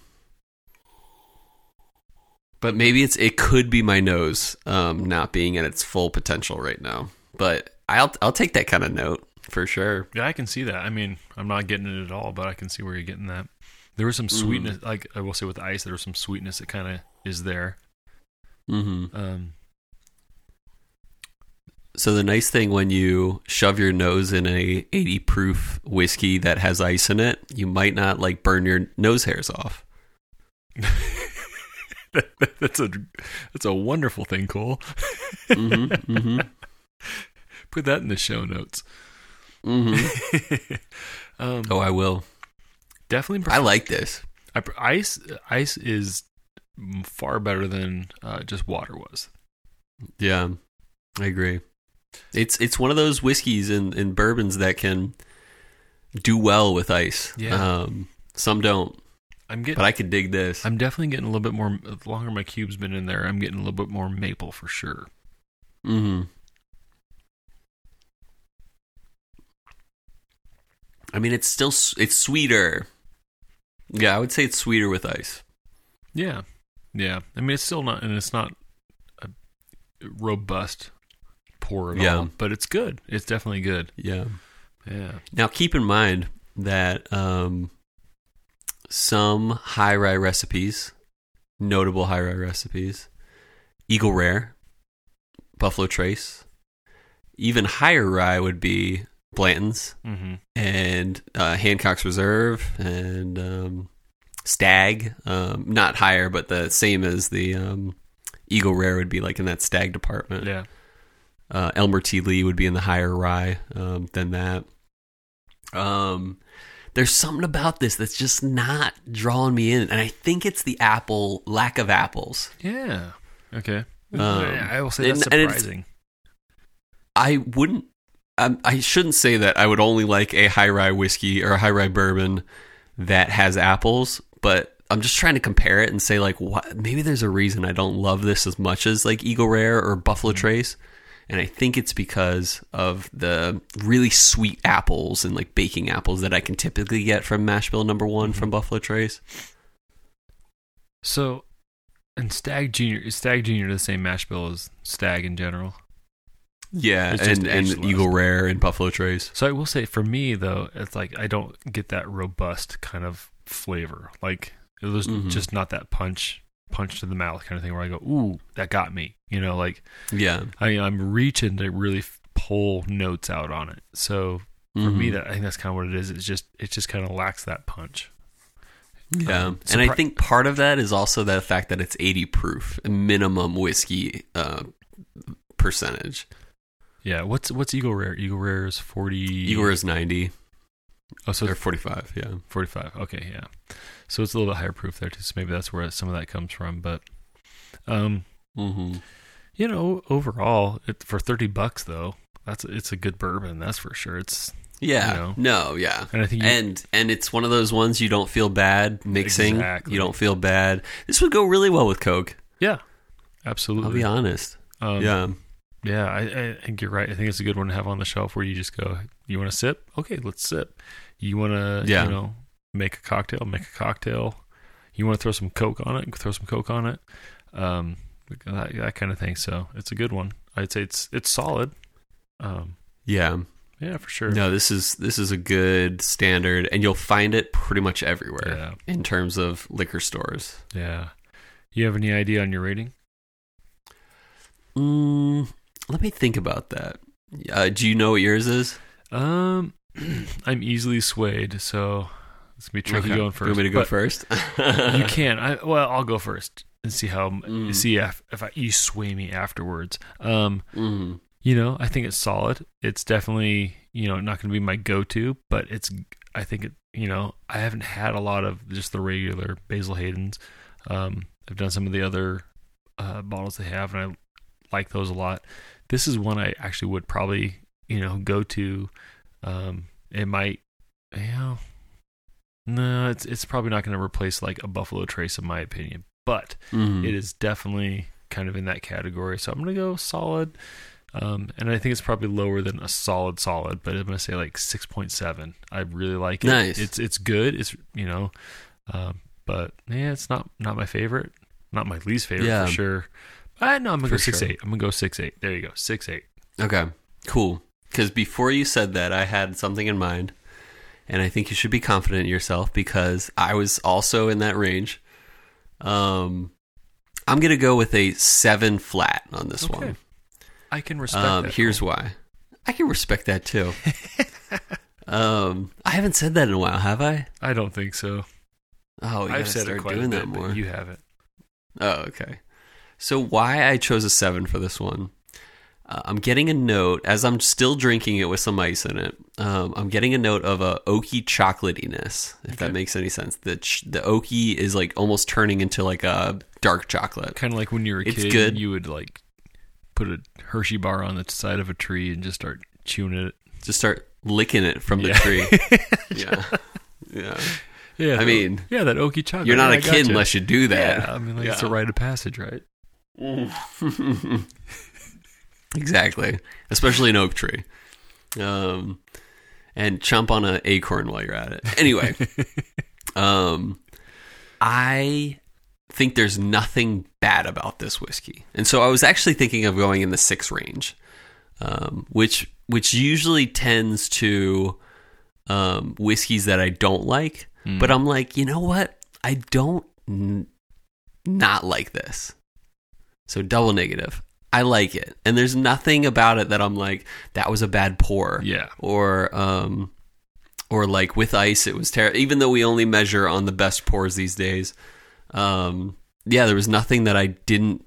But maybe it's it could be my nose um, not being at its full potential right now. But I'll I'll take that kind of note for sure. Yeah, I can see that. I mean, I'm not getting it at all, but I can see where you're getting that. There was some Mm. sweetness, like I will say with ice, there was some sweetness that kind of is there. Mm-hmm. Um, So the nice thing when you shove your nose in a 80 proof whiskey that has ice in it, you might not like burn your nose hairs off. that's a that's a wonderful thing, Cole. Mm-hmm, mm-hmm, Put that in the show notes. mm-hmm. um, Oh, I will. definitely. I like this. I, ice ice is far better than uh, just water was. Yeah, I agree. It's it's one of those whiskeys and, and bourbons that can do well with ice. Yeah. Um, some don't, I'm getting. but I could dig this. I'm definitely getting a little bit more. The longer my cube's been in there, I'm getting a little bit more maple for sure. hmm I mean, it's still it's sweeter. Yeah, I would say it's sweeter with ice. Yeah, yeah. I mean, it's still not, and it's not a robust pour at Yeah. all, but it's good. It's definitely good. Yeah. Yeah. Now, keep in mind that um, some high rye recipes, notable high rye recipes, Eagle Rare, Buffalo Trace, even higher rye would be Blanton's Mm-hmm. and uh, Hancock's Reserve and um, Stag. Um, not higher, but the same as the um, Eagle Rare would be like in that Stag department. Yeah. Uh, Elmer T. Lee would be in the higher rye um, than that. Um, there's something about this that's just not drawing me in, and I think it's the apple lack of apples. Yeah. Okay. Um, I will say that's and- and surprising. I wouldn't. I shouldn't say that. I would only like a high rye whiskey or a high rye bourbon that has apples, but I'm just trying to compare it and say like, what? Maybe there's a reason I don't love this as much as like Eagle Rare or Buffalo Trace, and I think it's because of the really sweet apples and like baking apples that I can typically get from Mash Bill Number One from Buffalo Trace. So, and Stag Junior is Stag Junior the same mash bill as Stag in general? Yeah, and and. Eagle Rare and Buffalo Trace. So I will say for me though, it's like I don't get that robust kind of flavor. Like it was Mhm. just not that punch punch to the mouth kind of thing where I go, "Ooh, that got me." You know, like Yeah, I I'm reaching to really pull notes out on it. So for me Mhm. that I think that's kind of what it is. It's just it just kind of lacks that punch. Yeah, Um, and I think part of that is also the fact that it's 80 proof, minimum whiskey uh, percentage. Yeah, what's what's Eagle Rare? Eagle Rare is 40 Eagle Rare is 90 Oh, so or 45. Yeah, 45. Okay, yeah. So it's a little bit higher proof there too. So maybe that's where some of that comes from, but um mm-hmm. You know, overall, it, for thirty bucks though, that's it's a good bourbon. That's for sure. It's yeah, You know. no, yeah, and I think you, and and it's one of those ones you don't feel bad mixing. Exactly. You don't feel bad. This would go really well with Coke. yeah, absolutely. I'll be honest. Um, yeah, yeah. I, I think you're right. I think it's a good one to have on the shelf where you just go, you want to sip? Okay, let's sip. You want to, Yeah. you know, make a cocktail? Make a cocktail. You want to throw some Coke on it? Throw some Coke on it. Um, that, that kind of thing. So it's a good one. I'd say it's it's solid. Um, yeah. yeah, for sure. No, this is this is a good standard, and you'll find it pretty much everywhere Yeah. in terms of liquor stores. Yeah. You have any idea on your rating? Mm, let me think about that. Uh, do you know what yours is? Um, I'm easily swayed, so it's gonna be tricky Okay. going You want me to go but first? You can. I well, I'll go first and see how Mm. see if if I, you sway me afterwards. Um, Mhm. you know, I think it's solid. It's definitely you know not gonna be my go-to, but it's I think it. You know, I haven't had a lot of just the regular Basil Hayden's. Um, I've done some of the other uh, bottles they have, and I like those a lot. This is one I actually would probably you know go to. Um, it might, you know, no, it's it's probably not going to replace like a Buffalo Trace in my opinion, but Mhm. it is definitely kind of in that category. So I'm going to go solid. Um, and I think it's probably lower than a solid solid, but I'm gonna say like six point seven. I really like it. Nice. It's it's good. It's you know, um, but yeah, it's not not my favorite. Not my least favorite Yeah. for sure. I know I'm gonna go six sure. eight. I'm gonna go six eight. There you go, six eight. Okay, cool. Because before you said that, I had something in mind, and I think you should be confident in yourself because I was also in that range. Um, I'm gonna go with a seven flat on this Okay. one. I can respect Um, that. here's why. I can respect that too. um, I haven't said that in a while, have I? I don't think so. Oh, you I've said start it quite doing a bit, that more. you haven't. Oh, okay. So why I chose a seven for this one? Uh, I'm getting a note as I'm still drinking it with some ice in it. Um, I'm getting a note of a oaky chocolatiness, if that makes any sense. The ch- the oaky is like almost turning into like a dark chocolate. Kind of like when you were a It's kid, good. you would like put a Hershey bar on the side of a tree and just start chewing it. Just start licking it from the Yeah. tree. yeah, yeah. Yeah, I the- mean, yeah, that oaky chocolate. You're not yeah, a kid unless you do that. Yeah, I mean, like it's a rite of passage, right? exactly, especially an oak tree. Um, and chomp on an acorn while you're at it. Anyway, um, I think there's nothing bad about this whiskey, and so I was actually thinking of going in the six range, um, which which usually tends to um, whiskeys that I don't like. But I'm like, you know what? I don't n- not like this. So double negative. I like it. And there's nothing about it that I'm like, that was a bad pour. Yeah. Or um or like with ice it was terrible. Even though we only measure on the best pours these days. Um yeah, there was nothing that I didn't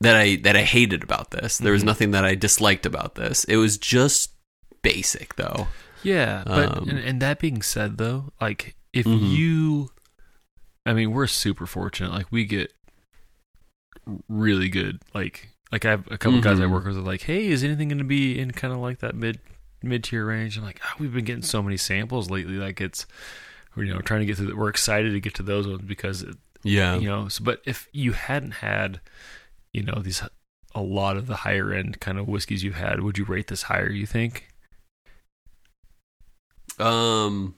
that I that I hated about this. There was Mhm. nothing that I disliked about this. It was just basic though. Yeah, but Um, and, and that being said, though, like if Mhm. you, I mean, we're super fortunate. Like we get really good. Like like I have a couple guys I Mhm. work with. Are like, hey, is anything going to be in kind of like that mid mid tier range? I'm like, oh, we've been getting so many samples lately. Like it's, we're, you know, trying to get to. The, we're excited to get to those ones because it, Yeah. you know. So, but if you hadn't had, you know, these a lot of the higher end kind of whiskeys you've had, would you rate this higher? You think? Um,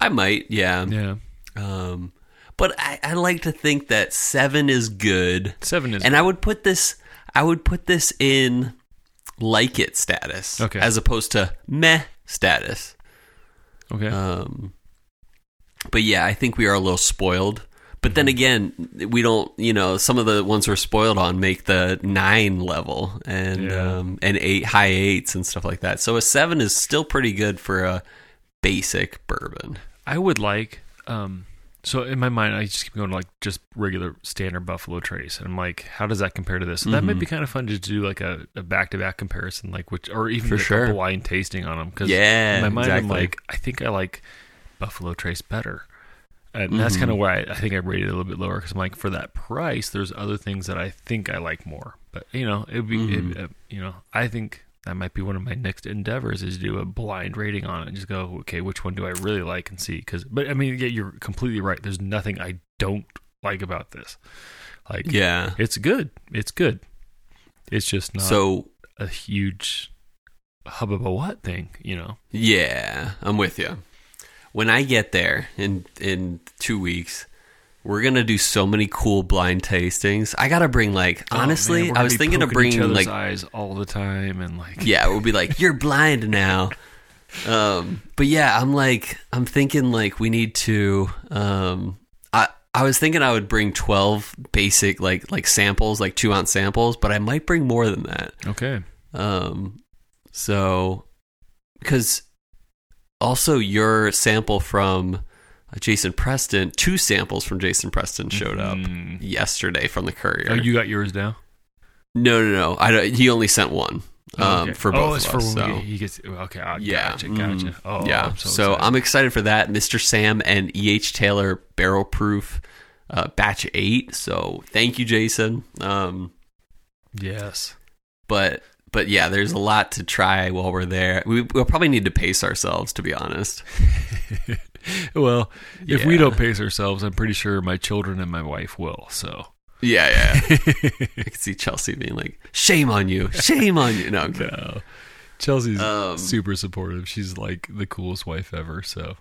I might, yeah. Yeah, Um, but I, I like to think that seven is good, seven is. and I would put this, I would put this in like it status, Okay. as opposed to meh status. okay. Um, but yeah, I think we are a little spoiled. But then again, we don't. You know, some of the ones we're spoiled on make the nine level and Yeah. um, and eight high eights and stuff like that. So a seven is still pretty good for a basic bourbon. I would like um so in my mind I just keep going to like just regular standard Buffalo Trace and I'm like how does that compare to this? So that might Mhm. be kind of fun to do like a, a back-to-back comparison like which or even For like sure. a wine tasting on them cuz Yeah, in my mind I'm like I think I like Buffalo Trace better. And that's Mhm. kind of why I, I think I rated it a little bit lower because I'm like, for that price, there's other things that I think I like more. But you know, it'd be, Mhm. it, uh, you know, I think that might be one of my next endeavors is do a blind rating on it and just go, okay, which one do I really like and see? Because, but I mean, yeah, you're completely right. There's nothing I don't like about this. Like, Yeah. it's good. It's good. It's just not So a huge hubbub a what thing, you know? yeah, I'm with you. When I get there in in two weeks, we're gonna do so many cool blind tastings. I gotta bring like Oh, honestly, man, I was thinking of bringing like eyes all the time and like yeah, we'll be like you're blind now. Um, but yeah, I'm like I'm thinking like we need to. Um, I I was thinking I would bring twelve basic like like samples like two ounce samples, but I might bring more than that. okay. Um, so because also your sample from Jason Preston, two samples from Jason Preston showed up Mm. yesterday from the courier. Oh, you got yours now? no, no, no. I don't, he only sent one um, Oh, okay. for both Oh, it's of for us. when so. he gets. Okay, ah, Yeah, gotcha, gotcha. Oh, yeah. I'm so so, excited. I'm excited for that. Mr. Sam and EH Taylor Barrel Proof uh, Batch Eight. So thank you, Jason. Um, yes. but but yeah, there's a lot to try while we're there. We, we'll probably need to pace ourselves, to be honest. well, if we don't pace ourselves, I'm pretty sure my children and my wife will. So Yeah, yeah. I can see Chelsea being like, "Shame on you! Shame on you!" No. No. Chelsea's Um, super supportive. She's like the coolest wife ever. So,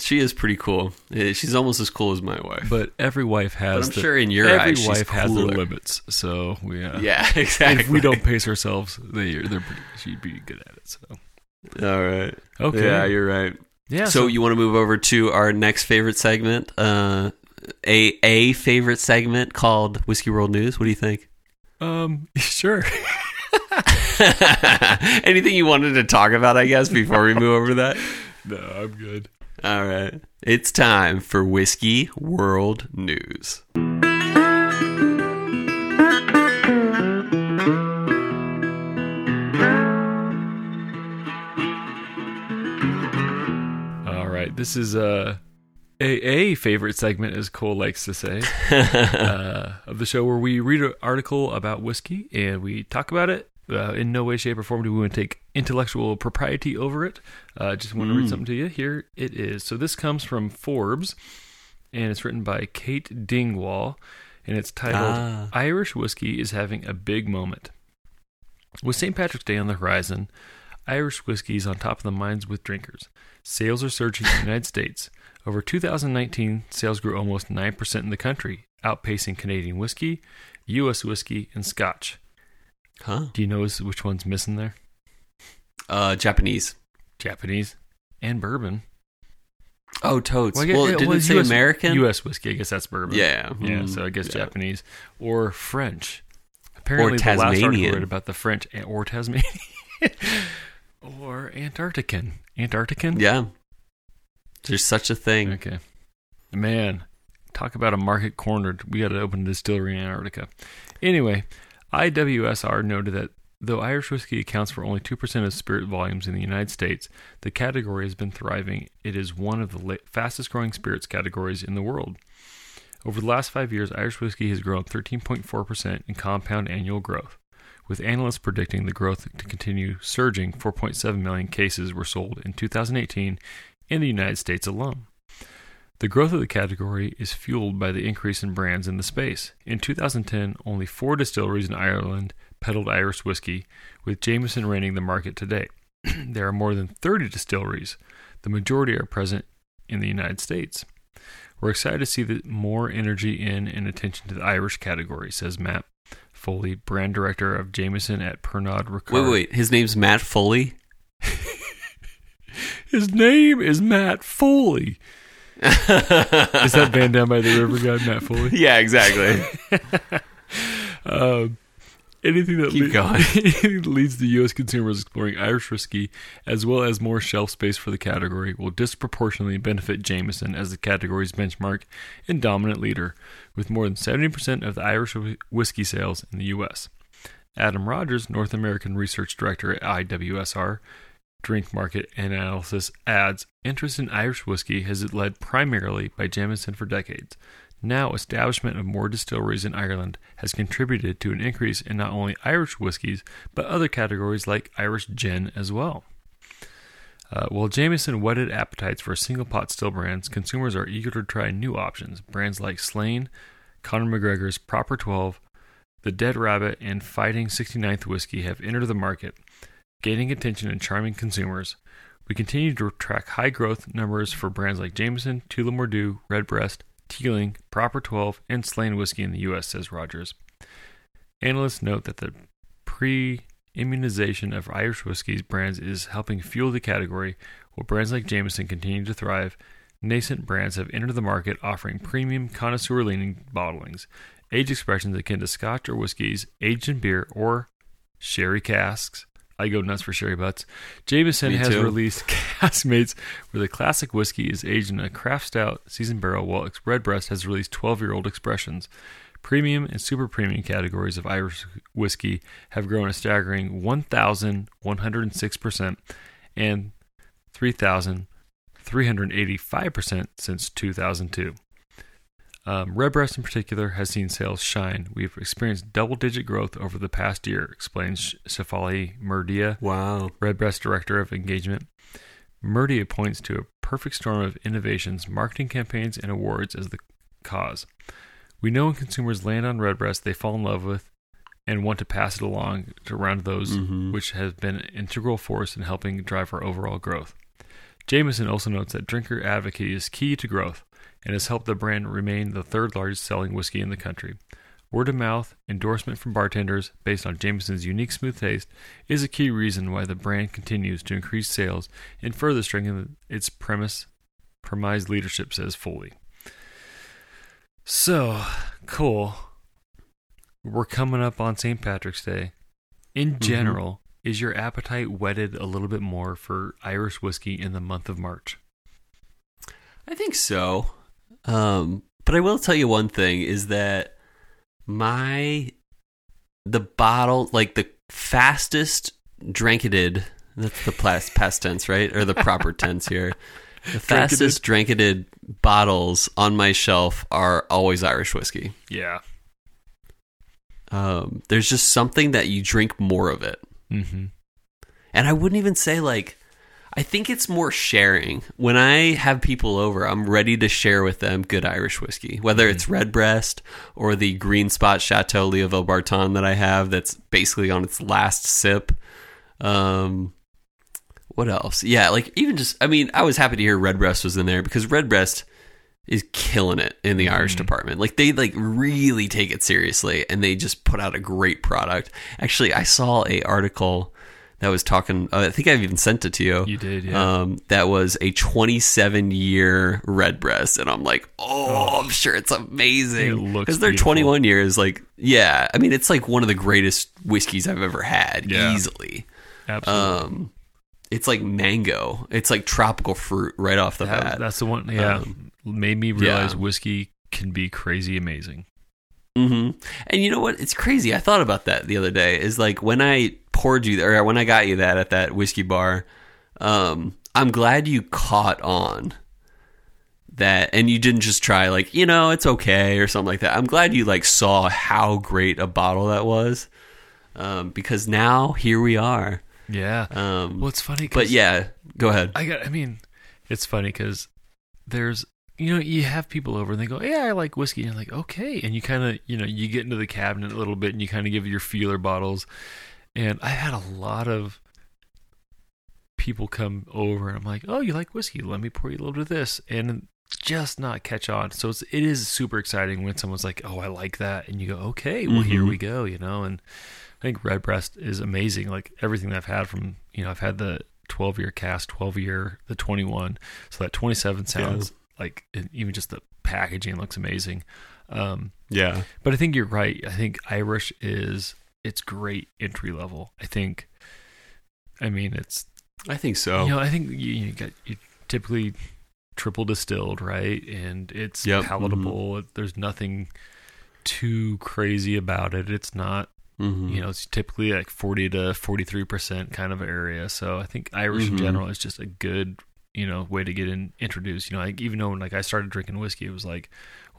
she is pretty cool. Eh, She's almost as cool as my wife. but every wife has. I'm the- sure in your every eyes wife has their limits. So we. Uh, yeah, exactly. if we don't pace ourselves, they they're pretty, she'd be good at it. So all right. okay, Yeah, you're right. Yeah. so, you want to move over to our next favorite segment, uh, a a favorite segment called Whiskey World News. What do you think? um sure. Anything you wanted to talk about, I guess, before we move over that? no, I'm good. All right. It's time for Whiskey World News. This is uh, a a favorite segment, as Cole likes to say, uh, of the show, where we read an article about whiskey and we talk about it. Uh, in no way, shape, or form do we want to take intellectual propriety over it. Uh, just want to read something to you. Here it is. So this comes from Forbes, and it's written by Kate Dingwall, and it's titled Ah. "Irish Whiskey is Having a Big Moment." With St. Patrick's Day on the horizon, Irish whiskey is on top of the minds with drinkers. Sales are surging in the United States. Over 2019, sales grew almost 9% in the country, outpacing Canadian whiskey, U.S. whiskey, and Scotch. Huh? Do you know which one's missing there? Uh, Japanese. Japanese and bourbon. Oh, totes. Well, Well, didn't well, it say US American? U.S. whiskey, I guess that's bourbon. Yeah. Yeah, Mm, so I guess yeah. Japanese or French. Apparently, the last article Tasmanian. about the French or Tasmanian or Antarctican. Antarctican? Yeah. There's such a thing. Okay. Man, talk about a market cornered. We got to open a distillery in Antarctica. Anyway, IWSR noted that though Irish whiskey accounts for only 2% of spirit volumes in the United States, the category has been thriving. It is one of the fastest growing spirits categories in the world. Over the last five years, Irish whiskey has grown 13.4% in compound annual growth, with analysts predicting the growth to continue surging. 4.7 million cases were sold in 2018 in the United States alone. The growth of the category is fueled by the increase in brands in the space. In 2010, only four distilleries in Ireland peddled Irish whiskey, with Jameson reigning the market today. there are more than 30 distilleries. The majority are present in the United States. We're excited to see the more energy in and attention to the Irish category, says Matt Foley, brand director of Jameson at Pernod Ricard. Wait, wait. His name's Matt Foley. His name is Matt Foley. Is that band down by the river guy, Matt Foley? yeah, exactly. Um, anything that Keep going. anything that leads the U.S. consumers exploring Irish whiskey, as well as more shelf space for the category, will disproportionately benefit Jameson as the category's benchmark and dominant leader, with more than 70% of the Irish whiskey sales in the U.S. Adam Rogers, North American Research Director at IWSR, Drink Market and Analysis, adds interest in Irish whiskey has led primarily by Jameson for decades. Now, establishment of more distilleries in Ireland has contributed to an increase in not only Irish whiskies, but other categories like Irish gin as well. Uh, while Jameson whetted appetites for single pot still brands, consumers are eager to try new options. Brands like Slane, Conor McGregor's Proper 12, The Dead Rabbit, and Fighting 69th Whiskey have entered the market, gaining attention and charming consumers. We continue to track high growth numbers for brands like Jameson, Tullamore Redbreast, Teeling, Proper 12, and Slane Whiskey in the U.S., says Rogers. Analysts note that the pre immunization of Irish whiskey's brands is helping fuel the category, while brands like Jameson continue to thrive. Nascent brands have entered the market offering premium connoisseur leaning bottlings, age expressions akin to scotch or whiskeys, aged in beer or sherry casks. I go nuts for sherry butts. Jameson Me has too. released Caskmates, where the classic whiskey is aged in a craft stout seasoned barrel, while Redbreast has released 12 year old expressions. Premium and super premium categories of Irish whiskey have grown a staggering 1,106% and 3,385% since 2002. Um, Redbreast in particular has seen sales shine. We've experienced double digit growth over the past year, explains Shafali Murdia, wow. Redbreast Director of Engagement. Murdia points to a perfect storm of innovations, marketing campaigns, and awards as the cause. We know when consumers land on Redbreast, they fall in love with and want to pass it along to around those Mhm. which has been an integral force in helping drive our overall growth. Jameson also notes that drinker advocacy is key to growth and has helped the brand remain the third largest selling whiskey in the country. Word of mouth, endorsement from bartenders based on Jameson's unique smooth taste is a key reason why the brand continues to increase sales and further strengthen its premise premise leadership says Foley. So, cool. We're coming up on St. Patrick's Day. In mm-hmm. general, is your appetite whetted a little bit more for Irish whiskey in the month of March? I think so. Um, but I will tell you one thing is that my the bottle like the fastest dranketed that's the past, past tense, right? Or the proper tense here. The fastest dranketed bottles on my shelf are always Irish whiskey. Yeah. Um, there's just something that you drink more of it. Mm-hmm. And I wouldn't even say like I think it's more sharing. When I have people over, I'm ready to share with them good Irish whiskey, whether it's Redbreast or the Green Spot Chateau Leoville Barton that I have that's basically on its last sip. Um what else? Yeah, like even just I mean, I was happy to hear Redbreast was in there because Redbreast is killing it in the Irish department. Like they like really take it seriously and they just put out a great product. Actually, I saw a article that was talking uh, I think I've even sent it to you. You did, yeah. Um that was a 27 year Redbreast and I'm like, "Oh, I'm sure it's amazing." It looks Cuz they're beautiful. 21 years like yeah, I mean it's like one of the greatest whiskeys I've ever had Yeah. easily. Absolutely. Um it's like mango. It's like tropical fruit right off the That- bat. that's the one. Yeah. Um, Made me realize yeah. whiskey can be crazy amazing. Hmm And you know what? It's crazy. I thought about that the other day. Is like when I poured you or when I got you that at that whiskey bar. Um, I'm glad you caught on that, and you didn't just try like you know it's okay or something like that. I'm glad you like saw how great a bottle that was, um, because now here we are. Yeah. Um, well, it's funny. 'cause but yeah, go ahead. I got. I mean, it's funny because there's you know you have people over and they go, yeah, I like whiskey. And you're like, okay, and you kind of you know you get into the cabinet a little bit and you kind of give your feeler bottles. And I had a lot of people come over and I'm like, oh, you like whiskey? Let me pour you a little bit of this, and just not catch on. So it's it is super exciting when someone's like, oh, I like that, and you go, okay, well here Mhm. we go, you know, and. I think Redbreast is amazing. Like everything that I've had from, you know, I've had the 12 year cast, 12 year, the 21. So that 27 sounds like, even just the packaging looks amazing. Um, Yeah, but I think you're right. I think Irish is, it's great entry level. I think, I mean, it's, I think so. you know, I think you, you got, you typically triple distilled, right? And it's Yep, palatable. There's nothing too crazy about it. It's not, Mhm. you know, it's typically like 40 to 43% kind of area. So I think Irish in Mhm. general is just a good, you know, way to get in, introduced. You know, like even though when like I started drinking whiskey, it was like,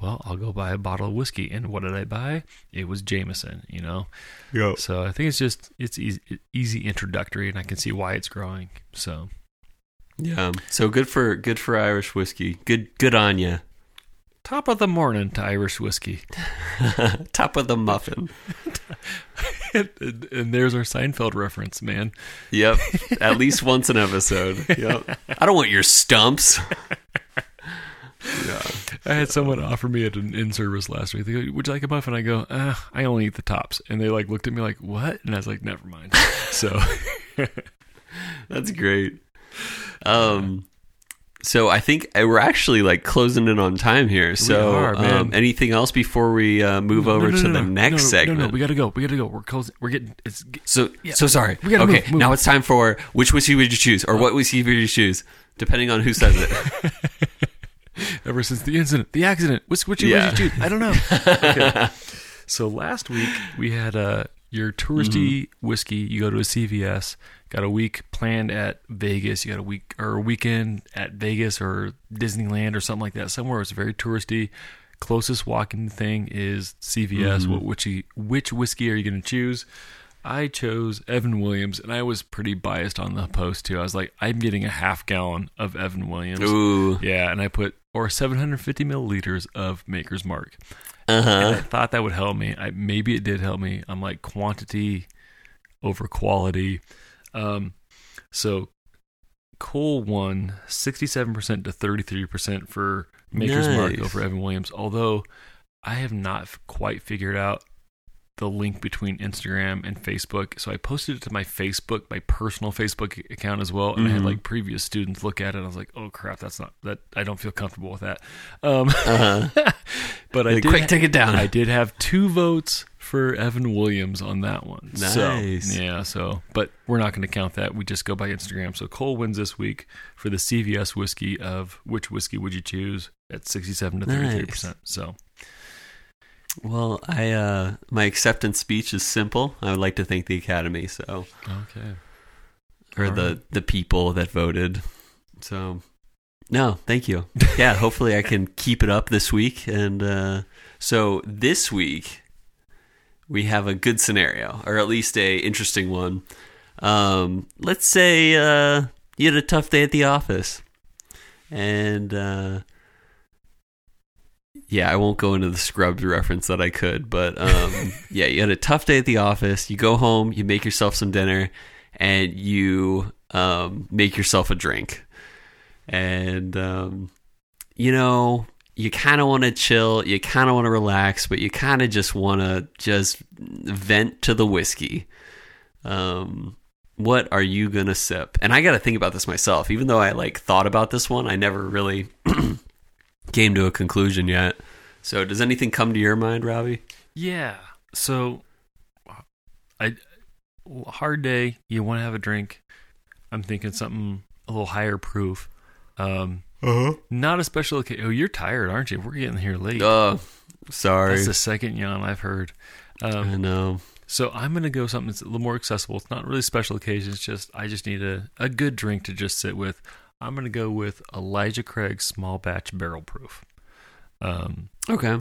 well, I'll go buy a bottle of whiskey. And what did I buy? It was Jameson, you know? Yep. So I think it's just, it's easy, easy introductory and I can see why it's growing. So Yeah. So good for good for Irish whiskey. Good good on you. Top of the morning to Irish whiskey. Top of the muffin. and, and there's our Seinfeld reference, man. Yep. At least once an episode. Yep. I don't want your stumps. yeah. I had someone offer me at an in service last week. They go, "Would you like a muffin?" I go, uh, "I only eat the tops," and they like looked at me like, "What?" And I was like, "Never mind." So, That's great. Um so I think uh, we're actually like closing in on time here. So are, um anything else before we uh, move No, over no, to no, the no, next segment? No, no, we gotta go. We gotta go. We're closing. We're getting. It's So Yeah. so sorry. We gotta okay, move, move. now it's time for which whiskey would you choose, or what whiskey would you choose, depending on who says it. ever since the incident, the accident. Which which Yeah. yeah. you choose? I don't know. Okay. So last week we had uh, your touristy Mm-hmm. whiskey. You go to a CVS. Got a week planned at Vegas. You got a week or a weekend at Vegas or Disneyland or something like that. Somewhere it's very touristy. Closest walking thing is CVS. Mm-hmm. What which which whiskey are you going to choose? I chose Evan Williams, and I was pretty biased on the post too. I was like, I'm getting a half gallon of Evan Williams. Ooh. Yeah, and I put or 750 milliliters of Maker's Mark. Uh-huh. And I thought that would help me. I, maybe it did help me. I'm like quantity over quality. Um, so Cole won 67% to 33% for Maker's Mark Nice. over Evan Williams. Although I have not quite figured out the link between Instagram and Facebook. So I posted it to my Facebook, my personal Facebook account as well. And I had Mhm. like previous students look at it. And I was like, oh crap, that's not that. I don't feel comfortable with that. Um, Uh huh. but I did Quick, take it down. I did have two votes for Evan Williams on that one. Nice. So, yeah, so but we're not going to count that. We just go by Instagram. So Cole wins this week for the CVS whiskey of which whiskey would you choose at 67 to 33%. Nice. So, Well, I uh my acceptance speech is simple. I would like to thank the Academy, so okay. or All the right. the people that voted. So no, thank you. Yeah, hopefully I can keep it up this week and uh so this week we have a good scenario or at least a interesting one. Um let's say uh you had a tough day at the office and uh yeah, I won't go into the Scrubs reference that I could, but um, yeah, you had a tough day at the office. You go home, you make yourself some dinner, and you um, make yourself a drink. And um, you know, you kind of want to chill, you kind of want to relax, but you kind of just want to just vent to the whiskey. Um, what are you gonna sip? And I got to think about this myself. Even though I like thought about this one, I never really came to a conclusion yet. So, does anything come to your mind, Robbie? Yeah. So, I hard day. You want to have a drink. I'm thinking something a little higher proof. Um, Uh-huh. not a special occasion. Oh, you're tired, aren't you? We're getting here late. Oh, sorry. That's the second yawn I've heard. Um, I know. So I'm gonna go something that's a little more accessible. It's not really special occasion. It's just I just need a, a good drink to just sit with. I'm gonna go with Elijah Craig Small Batch Barrel Proof. Um, Okay.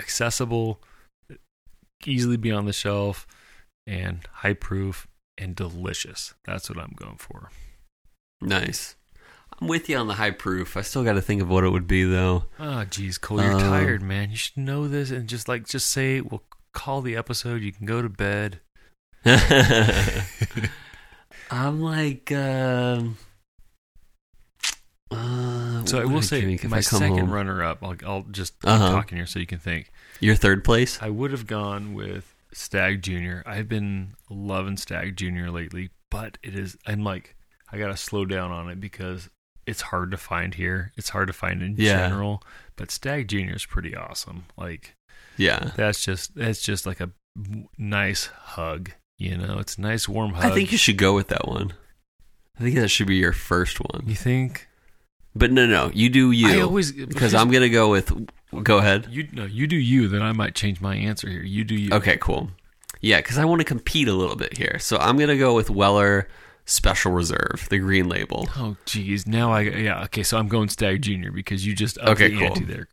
accessible, easily be on the shelf, and high proof and delicious. That's what I'm going for. Nice. I'm with you on the high proof. I still got to think of what it would be, though. Oh, geez, Cole, you're Um, tired, man. You should know this and just like just say we'll call the episode. You can go to bed. I'm like, um, uh, So I will would say my second home? runner up. I'll, I'll just Uh-huh. talking here so you can think. Your third place? I would have gone with Stag Junior. I've been loving Stag Junior lately, but it is. I'm like, I gotta slow down on it because it's hard to find here. It's hard to find in Yeah. general, but Stag Junior is pretty awesome. Like Yeah. that's just that's just like a nice hug. You know, it's a nice warm hug. I think you should go with that one. I think that should be your first one. You think? But no, no, you do you. I always because I'm gonna go with. Go ahead. You no, you do you. Then I might change my answer here. You do you. Okay, cool. Yeah, because I want to compete a little bit here, so I'm gonna go with Weller Special Reserve, the green label. Oh, geez. Now I yeah. Okay, so I'm going Stag Junior because you just upped Okay, the cool. ante there.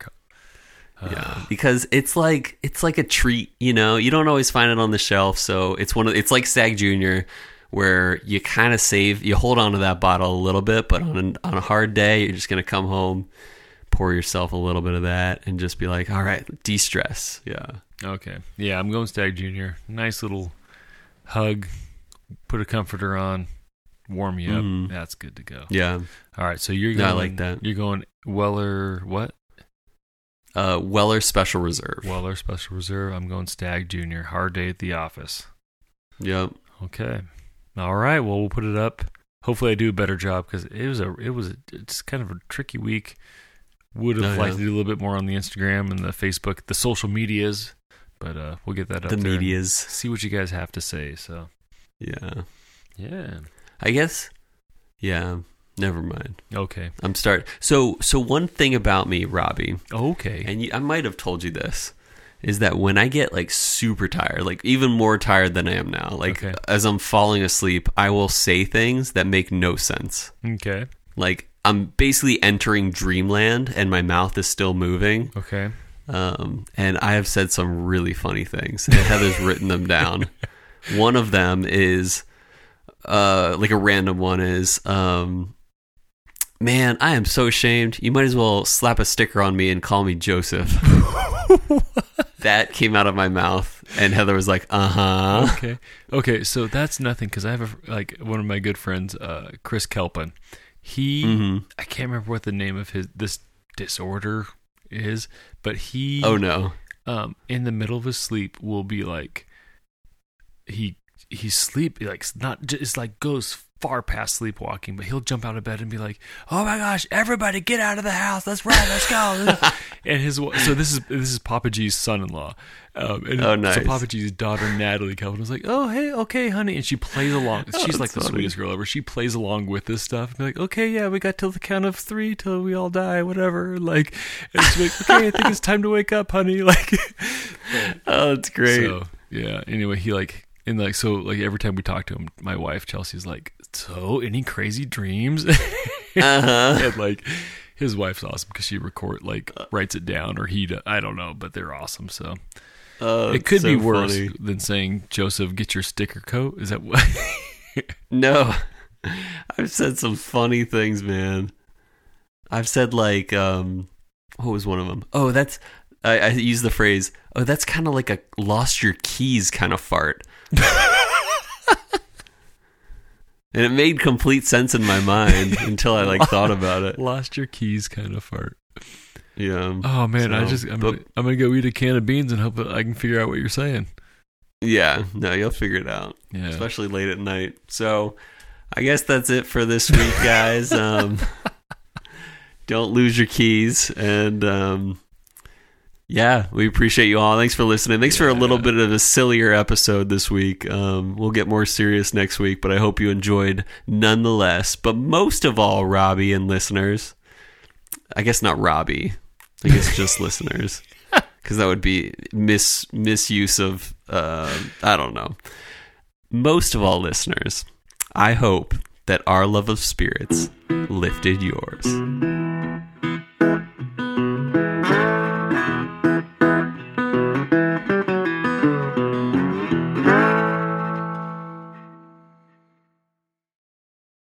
Uh, Yeah, because it's like it's like a treat, you know. You don't always find it on the shelf, so it's one of it's like Stag Junior, where you kind of save, you hold on to that bottle a little bit, but on a, on a hard day, you're just gonna come home, pour yourself a little bit of that, and just be like, all right, de stress. Yeah, Okay. Yeah, I'm going Stag Junior. Nice little hug. Put a comforter on. Warm you up. Mhm. That's good to go. yeah. All right. So you're No, going. I like that. You're going Weller. What? Uh, Weller Special Reserve. Weller Special Reserve. I'm going Stag Junior. Hard day at the office. Yep. Okay. All right. Well, we'll put it up. Hopefully, I do a better job because it was a it was a, it's kind of a tricky week. Would have Oh, liked yeah. to do a little bit more on the Instagram and the Facebook, the social medias, but uh, we'll get that up The medias. See what you guys have to say. So Yeah. yeah. I guess. Yeah. Never mind. Okay. I'm start. So so one thing about me, Robbie, Okay. and you, I might have told you this, is that when I get like super tired, like even more tired than I am now, like Okay. as I'm falling asleep, I will say things that make no sense. Okay. Like I'm basically entering dreamland, and my mouth is still moving. Okay. Um, and I have said some really funny things, and Heather's written them down. One of them is, uh, like a random one is, um, man, I am so ashamed. You might as well slap a sticker on me and call me Joseph. that came out of my mouth, and Heather was like, "Uh huh." okay. Okay, so that's nothing because I have a, like one of my good friends, uh, Chris Kelpin. He, Mhm. I can't remember what the name of his this disorder is, but he, Oh no. um, in the middle of his sleep will be like, he he's sleep like not just like goes far past sleepwalking, but he'll jump out of bed and be like, "Oh my gosh, everybody get out of the house! Let's run, let's go!" and his so this is this is Papa G's son-in-law, um, and Oh, so nice. Papa G's daughter Natalie Kelvin was like, "Oh hey, okay, honey," and she plays along. She's Oh, that's like the sweetest girl ever. She plays along with this stuff. And be like, "Okay, yeah, we got till the count of three till we all die, whatever." Like, and she's like, "Okay, I think it's time to wake up, honey." Like, Oh, that's great. so yeah. Anyway, he like and like so like every time we talk to him, my wife Chelsea's like, "So any crazy dreams?" Uh huh. and like his wife's awesome because she record like writes it down or he I don't know, but they're awesome. So Oh, it could so be worse funny. than saying Joseph, get your sticker coat. Is that what? No, I've said some funny things, man. I've said like, um, what was one of them? Oh, that's I, I use the phrase. Oh, that's kind of like a lost your keys kind of fart. and it made complete sense in my mind until I like thought about it. Lost your keys, kind of fart. Yeah. Oh man, I just I'm, but- gonna, I'm gonna go eat a can of beans and hope that I can figure out what you're saying. Yeah. No, you'll figure it out. Yeah. especially late at night. So I guess that's it for this week, guys. um, don't lose your keys, and um, yeah, we appreciate you all. Thanks for listening. Thanks for a little bit of a sillier episode this week. Um, we'll get more serious next week, but I hope you enjoyed nonetheless. But most of all, Robbie and listeners, I guess not Robbie. I guess just listeners. Because that would be mis misuse of uh, I don't know most of all listeners, I hope that our love of spirits lifted yours.